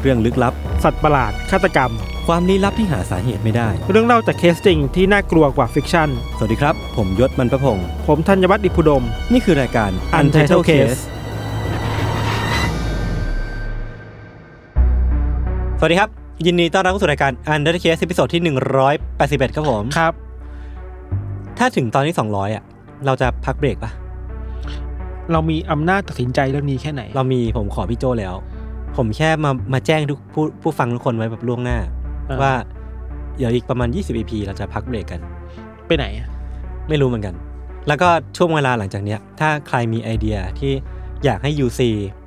เรื่องลึกลับ สัตว์ประหลาด ฆาตกรรม ความลี้ลับที่หาสาเหตุไม่ได้ เรื่องเล่าจากเคสจริงที่น่ากลัวกว่า fiction สวัสดีครับ ผมยศมันประพงศ์ผมธัญวัฒน์อิพุดม นี่คือรายการ Untitled Case สวัสดีครับ ยินดีต้อนรับเข้าสู่รายการ Untitled Case ตอนที่ 181 ครับผม ครับ ถ้าถึงตอนที่ 200 อะ เราจะพักเบรกปะเรามีอำนาจตัดสินใจเรื่องนี้แค่ไหน เรามีผมขอพี่โจแล้ว ผมแค่มามาแจ้งทุกผู้ผู้ฟังทุกคนไว้แบบล่วงหน้า อ่า ว่าเดี๋ยวอีกประมาณ 20 EP เราจะพักเบรกกัน ไปไหนอะไม่รู้เหมือนกัน แล้วก็ช่วงเวลาหลังจากเนี้ย ถ้าใครมีไอเดียที่อยากให้ UC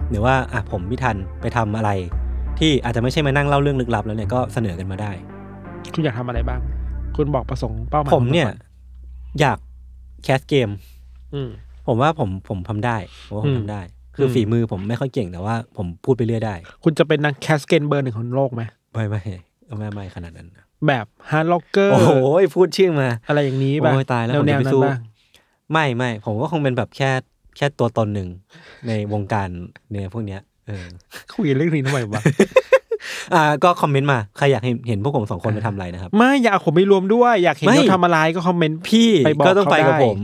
หรือว่าอะผมพิทันไปทำอะไร ที่อาจจะไม่ใช่มานั่งเล่าเรื่องลึกลับแล้วเนี่ยก็เสนอกันมาได้ คุณอยากทำอะไรบ้าง คุณบอกประสงค์เป้าหมายผมเนี่ยของคุณก่อยากแคสเกม อืม ผมว่าผมผมทำได้ผมว่าผอืมมทำได้ คืออมฝีมือผมไม่ค่อยเก่งแต่ว่าผมพูดไปเรื่อยได้ คุณจะเป็นนักแคสเกนเบอร์หนึ่งของโลกไหมไม่ไม่ไม่ไม่ขนาดนั้นนะแบบฮาร์ดล็อกเกอร์ โอ้โหพูดชื่อมา อะไรอย่างนี้ป่ะโอ้ยตายแล้วผมแนจะวไปๆนั้สู้นบ้างไม่ไม่ผมก็คงเป็นแบบแค่แค่ตัวตนหนึ่งในวงการเนี่ยพวกเนี้ยเออคุยเรื่องนี้ทำไมวะอ่าก็คอมเมนต์มา ใครอยากเห็นเห็นพวกผมสองคนไปทำอะไรนะครับ ไม่อยากเอาผมไปรวมด้วย อยากเห็นไม่เขาทำอะไรก็คอมเมนต์พี่ไปบอกก็ต้องไปกับเขาได้ผม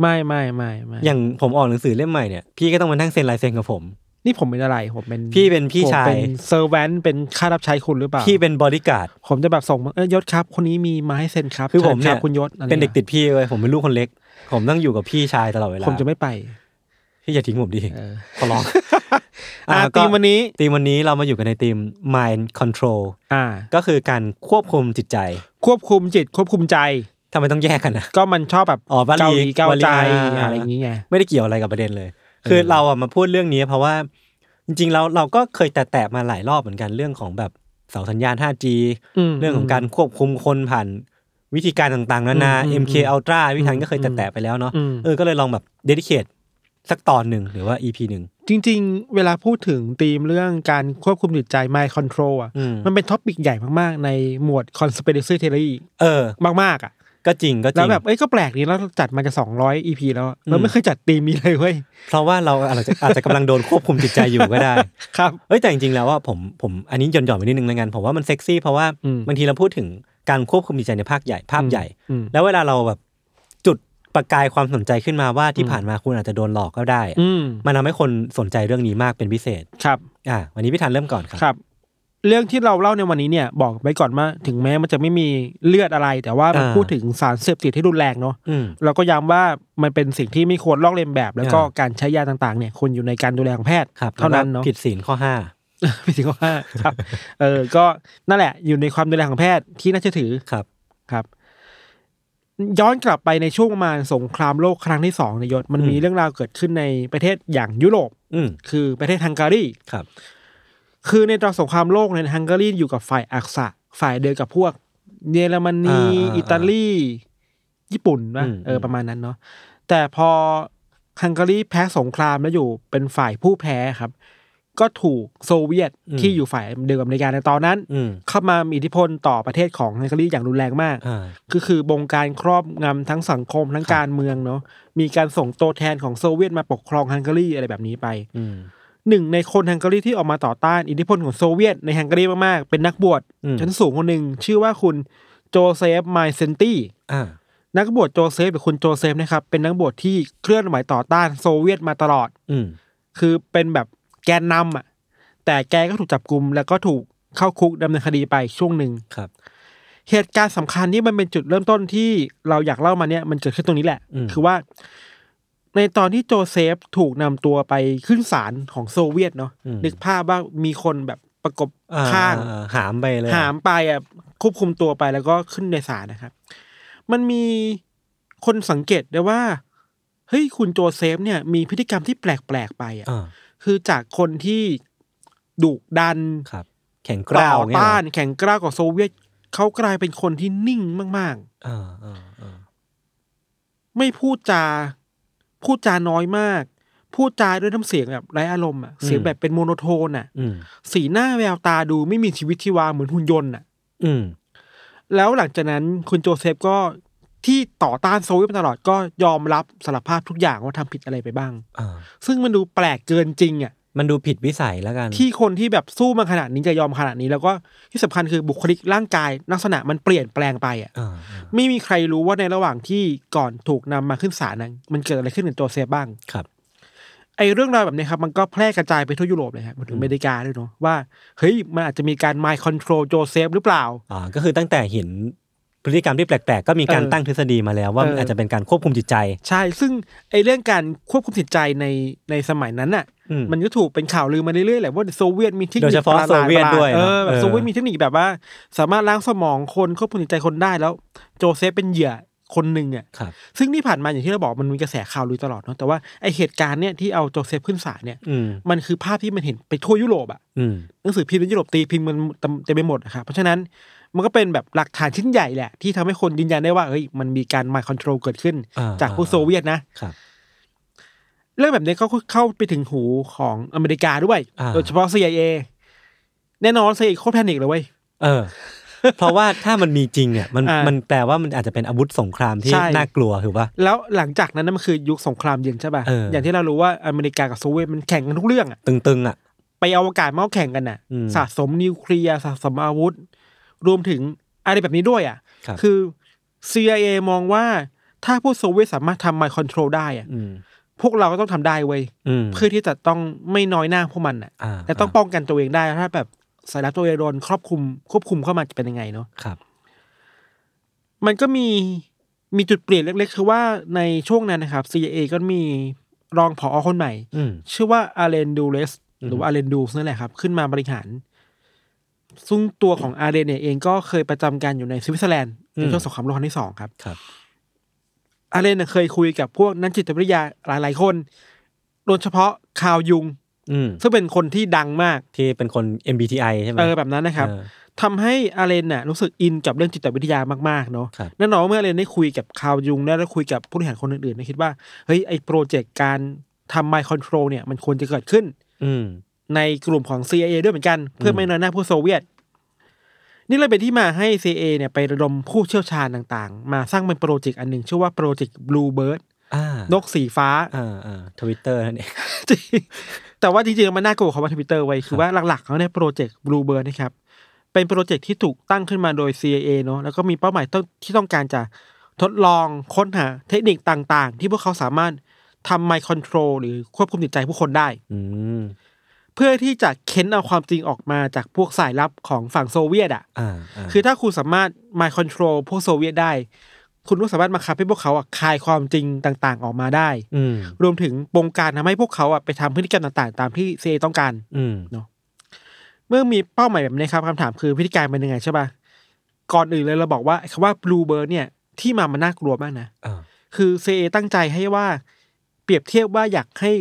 ไม่ไม่ไม่ไม่อย่างผมออกหนังสือเล่มใหม่เนี่ยพี่ก็ต้องมานั่งเซ็นลายเซ็นกับผม นี่ผมเป็นอะไรผมเป็นพี่เป็นพี่ผมชายเป็นเซอร์แวนเป็นข้ารับใช้คุณหรือเปล่าพี่เป็นบอดี้การ์ดผมจะแบบส่งมาเออยศครับ คนนี้มีมาให้เซ็นครับคือผมชิญเนี่รัยบคุณยศอะไรเป็นเด็กติดพี่เลยผมเป็นลูกคนเล็ก ผมต้องอยู่กับพี่ชายตลอดเวลาผมจะไม่ไปพี่อย่าทิ้งผมดิเออขอร้องอ่าก็ทีมวันนี้ทีมวันนี้เรามาอยู่กันในทีม mind control อ่า ก็คือการควบคุมจิตใจ ควบคุมจิตควบคุมใจ ทำไมต้องแยกกันนะก็มันชอบแบบอ๋อวลีเกาหลีเกาวลีใจอ่าอะไรอย่างเงี้ยไม่ได้เกี่ยวอะไรกับประเด็นเลย คือเราอะมาพูดเรื่องนี้ เพราะว่าจริงๆเราเราก็เคยแตะๆมาหลายรอบเหมือนกันเรื่องของแบบเสาสัญญาณ 5G มเรื่องของการควบคุมคนผ่านวิธีการต่างๆนานาอืมอืม MK Ultra วิธันก็เคยอืมแตะๆไปแล้วเนาะอืมเออก็เลยลองแบบ dedicate สักตอนหนึ่งหรือว่า EP หนึ่งจริง ๆ เวลาพูดถึงธีมเรื่องการควบคุมจิตใจ mind control อะอืมมันเป็น topic ใหญ่มากๆ ในหมวด conspiracy theory เออมากๆอะ ก็จริงก็จแล้ริวงแบบเอ้ยก็แปลกดีแล้วจัดมาจะสองร้อย EP แล้วอะเราไม่เคยจัดธีมนี้เลยเว้ยเพราะว่าเราอาจจะอาจจะกำลังโดนควบคุมจิตใจอยู่ก็ได้ครับเอ้ยแต่จริงๆแล้วว่าผมผมอันนี้หย่อนๆไปนิดนึงแล้วกันผมว่ามันเซ็กซี่เพราะว่าอืมบางทีเราพูดถึงการควบคุมจิตใจในภาคใหญ่ภาพใหญ่อืมแล้วเวลาเราแบบจุดประกายความสนใจขึ้นมาว่าที่ผ่านมาคุณอาจจะโดนหลอกก็ได้อืมมันทำให้คนสนใจเรื่องนี้มากเป็นพิเศษครับอ่าวันนี้พี่ธันเริ่มก่อนครับครับ เรื่องที่เราเล่าในวันนี้เนี่ยบอกไว้ก่อนว่าถึงแม้มันจะไม่มีเลือดอะไร แต่ว่ามันอ่าพูดถึงสารเสพติดที่รุนแรงเนาะอืมเราก็ย้ำว่ามันเป็นสิ่งที่ไม่ควรลอกเลียนแบบ แล้วก็อ่าการใช้ยาต่างๆเนี่ยควรอยู่ในการดูแลของแพทย์ครับเท่านั้นแล้วก็เนาะผิดศีลข้อห้าผิดสิ่งข้อห้าครับ เออก็นั่นแหละ อยู่ในความดูแลของแพทย์ที่น่าเชื่อถือครับครับ ย้อนกลับไปในช่วงประมาณสงครามโลกครั้งที่สองในยศมันอืมมีเรื่องราวเกิดขึ้นในประเทศอย่างยุโรปอืมคือประเทศฮังการีครับ คือในตอนสงครามโลกเนี่ยฮังการีอยู่กับฝ่ายอักษะ ฝ่ายเดียวกับพวก เยอรมนีอ่าอ่าอิตาลี ญี่ปุ่นป่ะอืมเออประมาณนั้นเนาะแต่พอฮังการีแพ้สงครามแล้วอยู่เป็นฝ่ายผู้แพ้ครับ ก็ถูกโซเวียตที่อยู่ฝ่ายเดียวกับอเมริกาในตอนนั้นอืมเข้ามามีอิทธิพลต่อประเทศของฮังการีอย่างรุนแรงมากอ่าก็คือบงการครอบงำทั้งสังคมทั้งการเมืองเนาะมีการส่งตัวแทนของโซเวียตมาปกครองฮังการีอะไรแบบนี้ไปอืม หนึ่งในคนฮังการีที่ออกมาต่อต้านอิทธิพลของโซเวียตในฮังการีมากๆ เป็นนักบวชอืมชั้นสูงคนหนึ่งชื่อว่าคุณโจเซฟไมเซนตี้อ่านักบวชโจเซฟหรือคุณโจเซฟนะครับเป็นนักบวชที่เคลื่อนไหวต่อต้านโซเวียตมาตลอด อืมคือเป็นแบบแกนนำอะ แต่แกก็ถูกจับกุมแล้วก็ถูกเข้าคุกดำเนินคดีไปช่วงหนึ่งครับ เหตุการณ์สำคัญที่มันเป็นจุดเริ่มต้นที่เราอยากเล่ามาเนี่ยมันเกิดขึ้นตรงนี้แหละอืมคือว่า ในตอนที่โจเซฟถูกนำตัวไปขึ้นศาลของโซเวียตเนาะอืม นึกภาพว่ามีคนแบบประกบอ่ข้าง อ่หามไปเลยหามไปอะควบคุมตัวไปแล้วก็ขึ้นในศาลนะครับ มันมีคนสังเกตได้ว่า เฮ้ยคุณโจเซฟเนี่ยมีพฤติกรรมที่แปลกๆไปอะ อ่าคือจากคนที่ดุดันครับ แข็งกร้าวต่อเงี้ยเหรอต้าแข็งกร้าวกับโซเวียตเขากลายเป็นคนที่นิ่งมากอ่าอ่าอ่าๆ ไม่พูดจา พูดจาน้อยมาก พูดจาด้วยน้ำเสียงแบบไร้อารมณ์อะเสียงแบบเป็น monotone อะอืมสีหน้าแววตาดูไม่มีชีวิตชีวาเหมือนหุ่นยนต์อะ อืม แล้วหลังจากนั้นคุณโจเซฟก็ที่ต่อต้านโซเวียตมาตลอดก็ยอมรับสารภาพทุกอย่างว่าทำผิดอะไรไปบ้างอ่าซึ่งมันดูแปลกเกินจริงอะ มันดูผิดวิสัยแล้วกัน ที่คนที่แบบสู้มาขนาดนี้จะยอมขนาดนี้ แล้วก็ที่สำคัญคือบุคลิกร่างกายลักษณะมันเปลี่ยนแปลงไปอะอ่าอ่าไม่มีใครรู้ว่าในระหว่างที่ก่อนถูกนำมาขึ้นศาลนั้นมันเกิดอะไรขึ้นกับโจเซฟบ้างครับไอ้เรื่องราวแบบนี้ครับมันก็แพร่กระจายไปทั่วยุโรปเลยครับมาถึงอเมริกาด้วยเนาะว่าเฮ้ยมันอาจจะมีการ mind control โจเซฟหรือเปล่าอ่าก็คือตั้งแต่เห็นพฤติกรรมที่แปลกๆ ก็มีการเออตั้งทฤษฎีมาแล้วว่าเออมันอาจจะเป็นการควบคุมจิตใจ ใช่ ซึ่งไอ้เรื่องการควบคุมจิตใจในในสมัยนั้นน่ะอื มมันก็ถูกเป็นข่าวลือมาเรื่อยๆแหละว่าโซเวียตมีเทคนิคโดยเฉพาะประหลๆโซเวียตด้วยเอนะอแบบเออโซเวียตมีเทคนิคแบบว่า สามารถล้างสมองคนควบคุมจิตใจคนได้แล้ว โจเซฟเป็นเหยื่อคนหนึ่งอะครับซึ่งที่ผ่านมาอย่างที่เราบอกมันมีกระแสข่าวลือตลอดเนาะแต่ว่าไอ้เหตุการณ์เนี่ยที่เอาโจเซฟขึ้นศาลเนี่ยอืมมันคือภาพที่มันเห็นไปทั่วยุโรปอะอืมหนังสือพิมพ์ในยุโรปตีพิมพ์มันเต็มไปหมดนะครับเพราะฉะนั้นมันก็เป็นแบบหลักฐานชิ้นใหญ่แหละ ที่ทำให้คนยืนยันได้ว่าเฮ้ยมันมีการ mind control เกิดขึ้นอ่าจากพวกอ่าโซเวียตนะครับ เรื่องแบบนี้ก็เข้าไปถึงหูของอเมริกาด้วยอ่าโดยเฉพาะ CIA แน่นอน CIA โคตรแพนิคเลยเว้ยเออ เพราะว่าถ้ามันมีจริงเนี่ยมันอ่ามัมันแปลว่ามันอาจจะเป็นอาวุธสงครามที่ใช่น่ากลัวถูกปะแล้วหลังจากนั้นนะมันคือยุคสงครามเย็นใช่ป่ะเออออย่างที่เรารู้ว่าอเมริกากับโซเวียตมันแข่งกันทุกเรื่องอะตึงๆอะไปอวกาศมาก็แข่งกันน่ะอืมสะสมนิวเคลียร์สะสมอาวุธ รวมถึงอะไรแบบนี้ด้วยอะครับคือ CIA มองว่าถ้าพวกโซเวียตสามารถทำไมคอนโทรลได้อะอืม พวกเราก็ต้องทำได้เว้ยอืมเพื่อที่จะต้องไม่น้อยหน้าพวกมันอะอ่าแต่ต้องป้องกันตัวเองได้ถ้าแบบสายลับตัวเองโดนครอบคลุมควบคุมเข้ามาจะเป็นยังไงเนาะครับ มันก็มีมีจุดเปลี่ยนเล็ก ๆ คือว่าในช่วงนั้นนะครับ CIA ก็มีรองผอคนใหม่อืมชื่อว่าอาเลนดูเลสอืมหรือว่าอาเลนดูสนั่นแหละครับ ขึ้นมาบริหาร ซึ่งตัวของอาเลนเนี่ยเองก็เคยประจำการอยู่ในสวิตเซอร์แลนด์ในช่วงสงครามโลกครั้งที่สองครับครับ อาเลนเนี่ยเคยคุยกับพวกนักจิตวิทยาหลาย ๆ คน โดยเฉพาะคาร์ลยุงอืมซึ่งเป็นคนที่ดังมากที่เป็นคน MBTI ใช่ไหมเออแบบนั้นนะครับเออทำให้อาเลนน่ะรู้สึกอินกับเรื่องจิตวิทยามากๆเนาะครับแน่นอนว่าเมื่ออาเลนได้คุยกับคาร์ลยุงได้คุยกับผู้บริหารคนอื่นๆนะคิดว่าเฮ้ยไอ้โปรเจกต์การทำ mind control เนี่ยมันควรจะเกิดขึ้นอืมในกลุ่มของ CIA ด้วยเหมือนกัน เพื่อไม่น้อยหน้าพวกโซเวียต นี่เลยเป็นที่มาให้ CIA เนี่ยไประดมผู้เชี่ยวชาญต่างๆ มาสร้างเป็นโปรเจกต์อันหนึ่งชื่อว่าโปรเจกต์ Bluebird อ่านกสีฟ้าอ่าอ่าทวิตเตอร์นั่นเองจริงแต่ว่าจริงๆ มันน่ากลัวเขาว่าทวิตเตอร์ไว้คือว่าหลักๆเขาในยโปรเจกต์ Bluebird นะครับ เป็นโปรเจกต์ที่ถูกตั้งขึ้นมาโดย CIA เนอะแล้วก็มีเป้าหมายต้องที่ต้องการจะทดลองค้นหาเทคนิคต่างๆ ที่พวกเขาสามารถทำ mind control หรือควบคุมจิตใจผู้คนได้อืม เพื่อที่จะเค้นเอาความจริงออกมาจากพวกสายลับของฝั่งโซเวียตอะอ่าาคือถ้าคุณสามารถ mind control พวกโซเวียตได้ คุณก็สามารถบังคับให้พวกเขาอะคายความจริงต่างๆ ออกมาได้อืมรวมถึงบงการทำให้พวกเขาอะไปทำพฤติกรรมต่างๆ ตามที่ CIA ต้องการอืมเมื่อมีเป้าหมายแบบนี้ครับคำถามคือพฤติการเป็นยังไงใช่ป่ะก่อนอื่นเลยเราบอกว่าคำว่า bluebird เนี่ยที่มามันน่ากลัวมากนะอ่าคือ CIA ตั้งใจให้ว่าเปรียบเทียบว่าอยากให้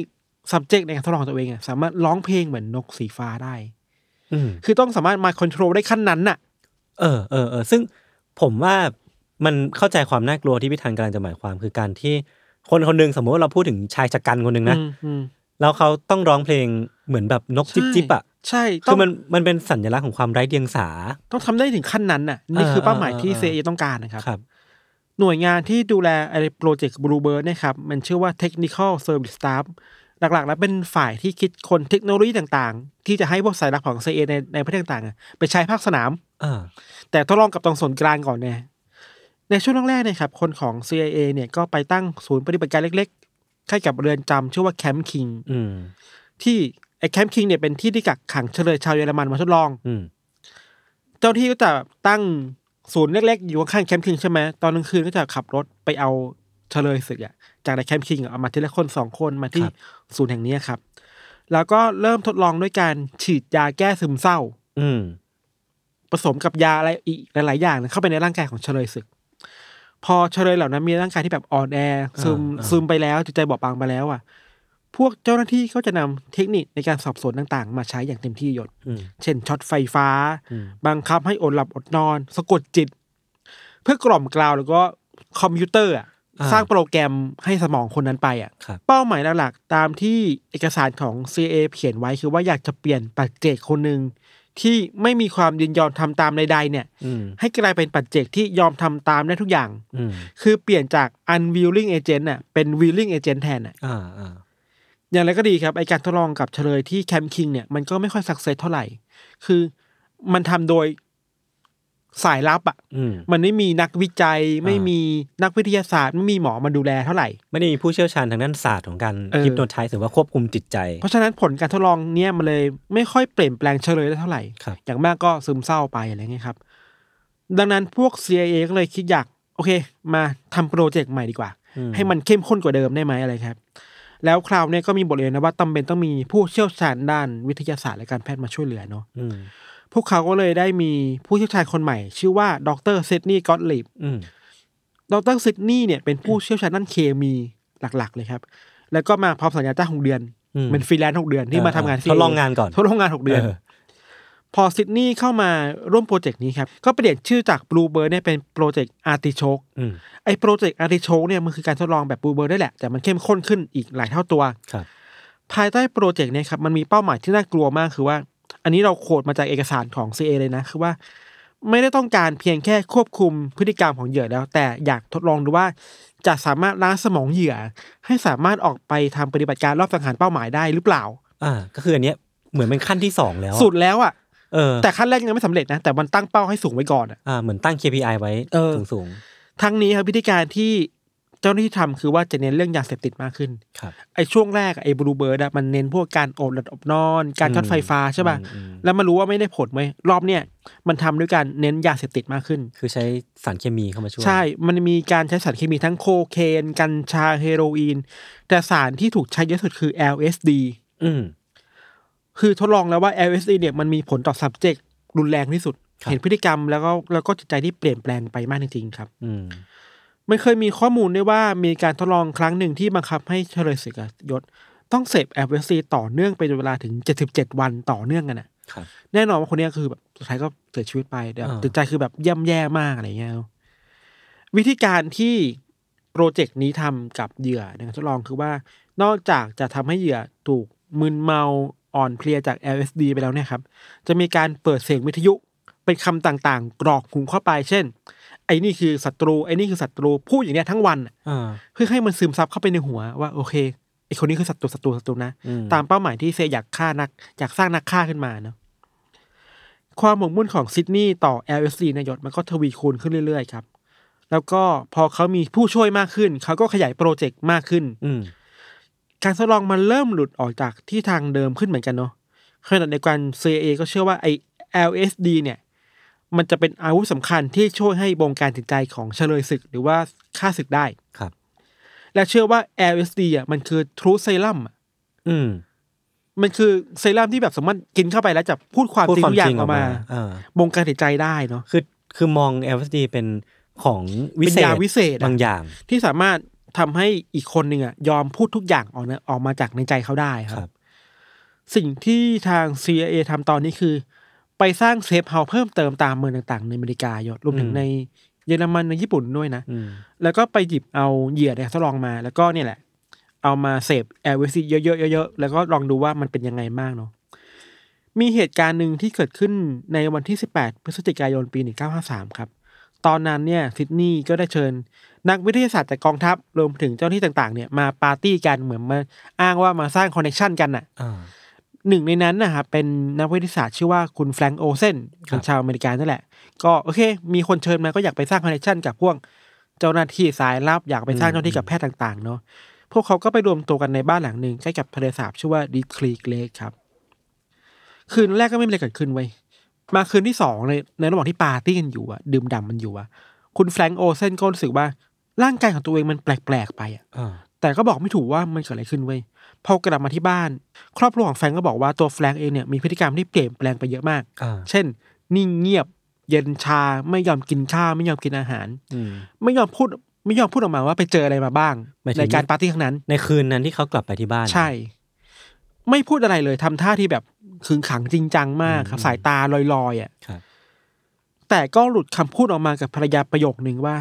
subject ในการทดลองของตัวเองอะสามารถร้องเพลงเหมือนนกสีฟ้าได้ อืมคือต้องสามารถมา control ได้ขั้นนั้นน่ะ เออเออเออซึ่งผมว่ามันเข้าใจความน่ากลัวที่พี่ธันกำลังจะหมายความคือการที่คนคนหนึ่งสมมติว่าเราพูดถึงชายชะกันคนหนึ่งนะอืมอืมแล้วเขาต้องร้องเพลงเหมือนแบบนกจิบจิบอะใช่คืต้อองมันมันเป็นสัญลักษณ์ของความไร้เดียงสา ต้องทำได้ถึงขั้นนั้นน่ะ นี่คือเออเป้าหมายที่เออเออ CIA ต้องการนะครับ ครับ หน่วยงานที่ดูแลไอ้โปรเจกต์ Bluebird เนะครับ มันชื่อว่า Technical Service Staff หลักๆ แล้วเป็นฝ่ายที่คิดคนเทคโนโลยีต่างๆ ที่จะให้พวกสายลับของ CIA ในในประเทศต่างๆอะไปใช้ภาคสนามอ่าแต่ทดลองกับตรงส่วนกลางก่อนเนี่ยในช่วงแรกๆเนะครับคนของ CIA เนี่ยก็ไปตั้งศูนย์ปฏิบัติการเล็กๆใกล้กับเรือนจำชื่อว่าแคมป์คิงอืมที่ไอ้แคมป์คิงเนี่ยเป็นที่ที่กักขังเชลยชาวเยอรมันมาทดลองอืมเจ้าหน้าที่ก็จะตั้งศูนย์เล็กๆ อยู่ข้างๆแคมป์คิงใช่ไหมตอนกลางคืนก็จะขับรถไปเอา เชลยศึกอะจากในแคมป์คิงอะเอามาทีละคนสองคนมาที่ครับศูนย์แห่งนี้ครับ แล้วก็เริ่มทดลองด้วยการฉีดยาแก้ซึมเศร้า อืมผสมกับยาอะไรอีกหลาย ๆ อย่างเข้าไปในร่างกายของเชลยศึก พอเชลยเหล่านั้นมีร่างกายที่แบบอ่อนแอซึมอ่าซึมไปแล้วจิตใจบอบบางไปแล้วอะพวกเจ้าหน้าที่ก็จะนำเทคนิคในการสอบสวนต่างๆ มาใช้อย่างเต็มที่ยศอืมเช่นช็อตไฟฟ้าอืมบังคับให้อดหลับอดนอน สะกดจิต เพื่อกล่อมเกลาแล้วก็คอมพิวเตอร์อะอ่า สร้างโปรแกรมให้สมองคนนั้นไปอะครับเป้าหมายหลักๆตามที่เอกสารของ CIA เขียนไว้คือว่าอยากจะเปลี่ยนปัจเจกคนหนึ่งที่ไม่มีความยินยอมทำตามใดๆเนี่ยอืมให้กลายเป็นปัจเจกที่ยอมทำตามได้ทุกอย่างอืมคือเปลี่ยนจาก unwilling agent น่ะเป็น willing agent แทนน่ะอ่าอ่าอย่างไรก็ดีครับไอ้การทดลองกับเชลยที่แคมป์คิงเนี่ยมันก็ไม่ค่อย success เท่าไหร่ คือมันทำโดย สายลับอะอืมมันไม่มีนักวิจัยไม่อ่ามีมีนักวิทยาศาสตร์ ไม่มีหมอมาดูแลเท่าไหร่ ไม่ได้มีผู้เชี่ยวชาญทางด้านศาสตร์ของการเออ hypnotize หรือว่าควบคุมจิตใจ เพราะฉะนั้นผลการทดลองเนี่ยมันเลยไม่ค่อยเปลี่ยนแปลงเชลยได้เท่าไหร่ครับอย่างมากก็ซึมเศร้าไปอะไรเงี้ยครับ ดังนั้นพวก CIA ก็เลยคิดว่าโอเค มาทำโปรเจกต์ใหม่ดีกว่าอืมให้มันเข้มข้นกว่าเดิมได้ไหมอะไรครับ แล้วคราวเนี้ยก็มีบทเรียนนะว่าจำเป็นต้องมีผู้เชี่ยวชาญด้านวิทยาศาสตร์และการแพทย์มาช่วยเหลือเนาะอืม พวกเขาก็เลยได้มีผู้เชี่ยวชาญคนใหม่ ชื่อว่าดรซิดนีย์กอตลิบอืมดรซิดนีย์เนี่ยเป็นผู้เชี่ยวชาญด้านเคมีหลัก ๆ เลยครับ แล้วก็มาพร้อมสัญญาจ้างหกเดือนอืมเป็นฟรีแลนซ์หกเดือนที่มาทำงานทดลองงานก่อนทดลองงานหกเดือนเออพอซิดนีย์เข้ามาร่วมโปรเจกต์นี้ครับ ก็เปลี่ยนชื่อจากบลูเบิร์ดเนี่ยเป็นโปรเจกต์อาร์ติโชกอืมไอ้โปรเจกต์อาร์ติโชกเนี่ยมันคือการทดลองแบบบลูเบิร์ดได้แหละแต่มันเข้มข้นขึ้นอีกหลายเท่าตัวครับภายใต้โปรเจกต์เนี่ยครับมันมีเป้าหมายที่น่ากลัวมากคือว่า อันนี้เรา quote มาจากเอกสารของ CIA เลยนะ คือว่า ไม่ได้ต้องการเพียงแค่ควบคุมพฤติกรรมของเหยื่อแล้ว แต่อยากทดลองดูว่าจะสามารถล้างสมองเหยื่อ ให้สามารถออกไปทำปฏิบัติการลอบสังหารเป้าหมายได้หรือเปล่า อ่า ก็คืออันเนี้ยเหมือนเป็นขั้นที่สองแล้วอะสุดแล้วอะเออแต่ขั้นแรกยังไม่สำเร็จนะ แต่มันตั้งเป้าให้สูงไว้ก่อนอะอ่าเหมือนตั้ง KPI ไว้เออสูงทั้งนี้ครับวิธีการที่เจ้าหน้าที่ทำคือว่าจะเน้นเรื่องยาเสพติดมากขึ้นๆครับไอ้ช่วงแรกอะไอ้บลูเบิร์ดอะมันเน้นพวกการอบหลับอบนอน การช็อตไฟฟ้าใช่ป่ะอืมอืมแล้วมารู้ว่าไม่ได้ผลไหมรอบเนี้ยมันทำด้วยการเน้นยาเสพติดมากขึ้น คือใช้สารเคมีเข้ามาช่วย ใช่ มันมีการใช้สารเคมีทั้งโคเคน กัญชาเฮโรอีน แต่สารที่ถูกใช้เยอะสุดคือ LSD อืมคือทดลองแล้วว่า LSD เนี่ยมันมีผลต่อ subject รุนแรงที่สุดครับเห็นพฤติกรรมแล้วก็แล้วก็จิตใจที่เปลี่ยนแปลงไปมากจริงๆครับ อื มมันเคยมีข้อมูลด้วยว่ามีการทดลองครั้งหนึ่งที่บังคับให้เฉลยศึกอะยศต้องเสพ LSD ต่อเนื่องเป็นเวลาถึง77วันต่อเนื่องกันอะครับแน่นอนว่าคนเนี้ยคือแบบสุดท้ายก็เสียชีวิตไปแบบอ่าจิตใจคือแบบย่ำแย่มากอะไรเงี้ยวิธีการที่โปรเจกต์นี้ทำกับเหยื่อในการทดลองคือว่านอกจากจะทำให้เหยื่อถูกมึนเมาอ่อนเพลียจาก LSD ไปแล้วเนี่ยครับ จะมีการเปิดเสียงวิทยุเป็นคำต่างๆ กรอกหูเข้าไป เช่น ไอ้นี่คือศัตรูไอ้นี่คือศัตรูพูดอย่างเนี้ยทั้งวันอะอ่าเพื่อให้มันซึมซับเข้าไปในหัวว่าโอเคไอ้คนนี้คือศัตรูศัตรูศัตรูนะอืมตามเป้าหมายที่เซอยากฆ่านักอยากสร้างนักฆ่าขึ้นมาเนาะความหมกมุ่นของซิดนีย์ต่อ LSD นายศมันก็ทวีคูณขึ้นเรื่อยๆครับ แล้วก็พอเขามีผู้ช่วยมากขึ้น เขาก็ขยายโปรเจกต์มากขึ้น อืมการทดลองมันเริ่มหลุดออกจากที่ทางเดิมขึ้นเหมือนกันเนาะขณะในการ CIA ก็เชื่อว่าไอ้ LSD เนี่ย มันจะเป็นอาวุธสำคัญที่ช่วยให้บงการจิตใจของเฉลยศึกหรือว่าฆ่าศึกได้ครับ และเชื่อว่า LSD อะมันคือ Truth Serum อะอืมมันคือเซรั่มที่แบบสามารถกินเข้าไปแล้วจะพูดความพูดจริงความทุกอย่าจงริงออกมาอ่าบงการจิตใจได้เนาะคือคือมอง LSD เป็นของวิเป็นเศษยาวิเศษอะบางอย่าง ที่สามารถทำให้อีกคนหนึ่งอะยอมพูดทุกอย่างออกนะออกมาจากในใจเขาได้คครัรับบสิ่งที่ทาง CIA ทำตอนนี้คือ ไปสร้างเซฟเฮาส์เพิ่มเติมตามเมืองต่างๆ ในอเมริกายศรวมถึงอืมในเยอรมันในญี่ปุ่นด้วยนะอืมแล้วก็ไปหยิบเอาเหยื่อเนี่ยทดลองมา แล้วก็เนี่ยแหละ เอามาเสพ LSD เยอะๆเยอะๆแล้วก็ลองดูว่ามันเป็นยังไงบ้างเนาะมีเหตุการณ์หนึ่งที่เกิดขึ้นในวันที่ 18 พฤศจิกายนปี 1953 ครับ ตอนนั้นเนี่ยซิดนีย์ก็ได้เชิญ นักวิทยาศาสตร์จากกองทัพรวมถึงเจ้าหน้าที่ต่างๆ เนี่ยมาปาร์ตี้กันเหมือนมาอ้างว่ามาสร้าง connection กันน่ะอ่า หนึ่งในนั้นนะครับเป็นนักวิทยาศาสตร์ชื่อว่าคุณแฟรงค์โอลเซนครัเป็นชาวอเมริกันนั่นแหละ ก็โอเค มีคนเชิญมาก็อยากไปสร้าง connection กับพวกเจ้าหน้าที่สายลับอยากไปสร้างเจ้าหน้าที่กับแพทย์ต่างๆเนาะพวกเขาก็ไปรวมตัวกันในบ้านหลังหนึ่งใกล้กับทะเลสาบชื่อว่า Deep Creek Lake ครับ คืนแรกก็ไม่มีอะไรเกิดขึ้นเว้ยมาคืนที่สองในในระหว่างที่ปาร์ตี้กันอยู่อะดื่มด่ำมันอยู่อะคุณแฟรงก์โอลเซนก็รู้สึกว่าร่างกายของตัวเองมันแปลกๆไปอะอ่าแต่ก็บอกไม่ถูกว่ามันเกิดอะไรขึ้นเว้ย พอกลับมาที่บ้าน ครอบครัวของแฟรงก์ก็บอกว่าตัวแฟรงก์เองเนี่ยมีพฤติกรรมที่เปลี่ยนแปลงไปเยอะมากอ่าเช่น นิ่งเงียบ เย็นชาไม่ยอมกินข้าวไม่ยอมกินอาหารอืมไม่ยอมพูดไม่ยอมพูดออกมาว่าไปเจออะไรมาบ้างหมายถึงในการปาร์ตี้ครั้งนั้น ในคืนนั้นที่เขากลับไปที่บ้านใช่ ไม่พูดอะไรเลยทำท่าที่แบบขึงขังจริงจังมากครับอืมสายตาลอยๆอะครับแต่ก็หลุดคำพูดออกมากับภรรยาประโยคนึงว่า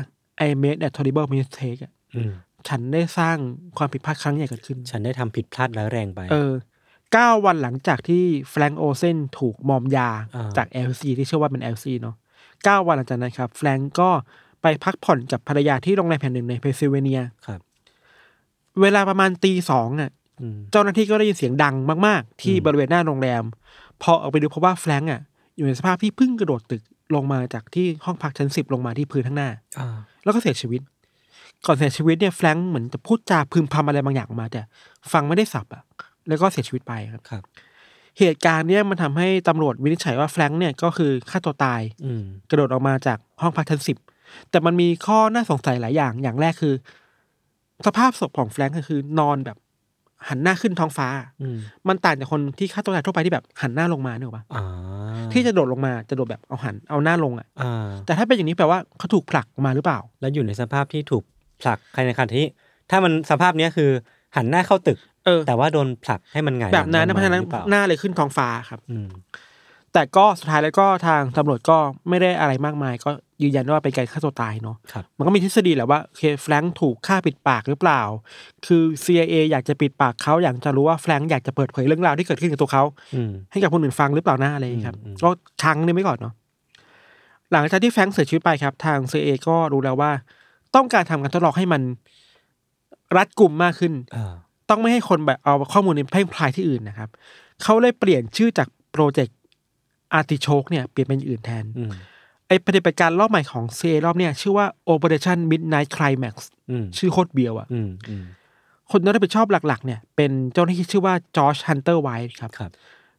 I made a terrible mistake อะอืม ฉันได้สร้างความผิดพลาดครั้งใหญ่เกิดขึ้น ฉันได้ทำผิดพลาดร้ายแรงไป เออเก้าวันหลังจากที่แฟรงก์โอลเซนถูกมอมยาอ่า จาก LSD ที่เชื่อว่าเป็น LC เนาะเก้าวันหลังจากนั้นครับ แฟรงก์ก็ไปพักผ่อนกับภรรยาที่โรงแรมแห่งหนึ่งในเพนซิลเวเนีย ครับ เวลาประมาณตีสองอะ อืม เจ้าหน้าที่ก็ได้ยินเสียงดังมาก ๆ ที่อืมบริเวณหน้าโรงแรม พอออกไปดูพบว่าแฟรงก์อะอยู่ในสภาพที่เพิ่งกระโดดตึกลงมาจากที่ห้องพักชั้นสิบลงมาที่พื้นข้างหน้า อ่า แล้วก็เสียชีวิต ก่อนเสียชีวิตเนี่ยแฟรงก์เหมือนจะพูดจาพึมพำอะไรบางอย่างออกมา แต่ฟังไม่ได้สับอะแล้วก็เสียชีวิตไปครับ ครับ เหตุการณ์เนี่ยมันทำให้ตำรวจวินิจฉัยว่าแฟรงก์เนี่ยก็คือฆ่าตัวตาย อืม กระโดดออกมาจากห้องพักชั้นสิบแต่มันมีข้อน่าสงสัยหลายอย่าง อย่างแรกคือ สภาพศพของแฟรงก์ก็คือนอนแบบหันหน้าขึ้นท้องฟ้า อืม มันต่างจากคนที่ฆ่าตัวตายทั่วไปที่แบบหันหน้าลงมาเนี่ยหรอปะอ่าที่จะโดดลงมาจะโดดแบบเอาหันเอาหน้าลงอะอ่า แต่ถ้าเป็นอย่างนี้แปลว่าเขาถูกผลักออกมาหรือเปล่า แล้วอยู่ในสภาพที่ถูก ผลักภายในขณะที่ ถ้ามันสภาพเนี้ยคือหันหน้าเข้าตึก เออ แต่ว่าโดนผลักให้มันหงายแบบนั้นหลันะงเพราะฉะนั้นลงมหรือเปล่าหน้าเลยขึ้นท้องฟ้าครับ อืม แต่ก็สุดท้ายแล้วก็ทางตำรวจก็ไม่ได้อะไรมากมาย ก็ยืนยันว่าเป็นการฆ่าตัวตายเนาะครับ มันก็มีทฤษฎีแหละว่าโอเคแฟรงค์ถูกฆ่าปิดปากหรือเปล่า คือ CIA อยากจะปิดปากเขาอยากจะรู้ว่าแฟรงค์อยากจะเปิดเผยเรื่องราวที่เกิดขึ้นกับตัวเขา อืม ให้กับคนอื่นฟังหรือเปล่านะอะไรอย่างนี้ครับอืมอืม ก็ค้างนี่ไว้ก่อนเนาะหลังจากที่แฟรงค์เสียชีวิตไปครับ ทาง CIA ก็รู้แล้วว่า ต้องการทำการทดลองให้มันรัดกุมมากขึ้นอ่าต้องไม่ให้คนแบบเอาข้อมูลนี้แพร่งพรายที่อื่นนะครับ เขาเลยเปลี่ยนชื่อจาก Project Artichoke เนี่ยเปลี่ยนเป็นอย่างอื่นแทนอืมไอปฏิบัติการรอบใหม่ของ CIA รอบเนี่ย ชื่อว่า Operation Midnight Climax อืมชื่อโคตรเบียวอะอืมอืมคนที่รับผิดชอบหลักๆ เนี่ย เป็นเจ้าหน้าที่ชื่อว่าจอร์จฮันเตอร์ไวท์ครับครับ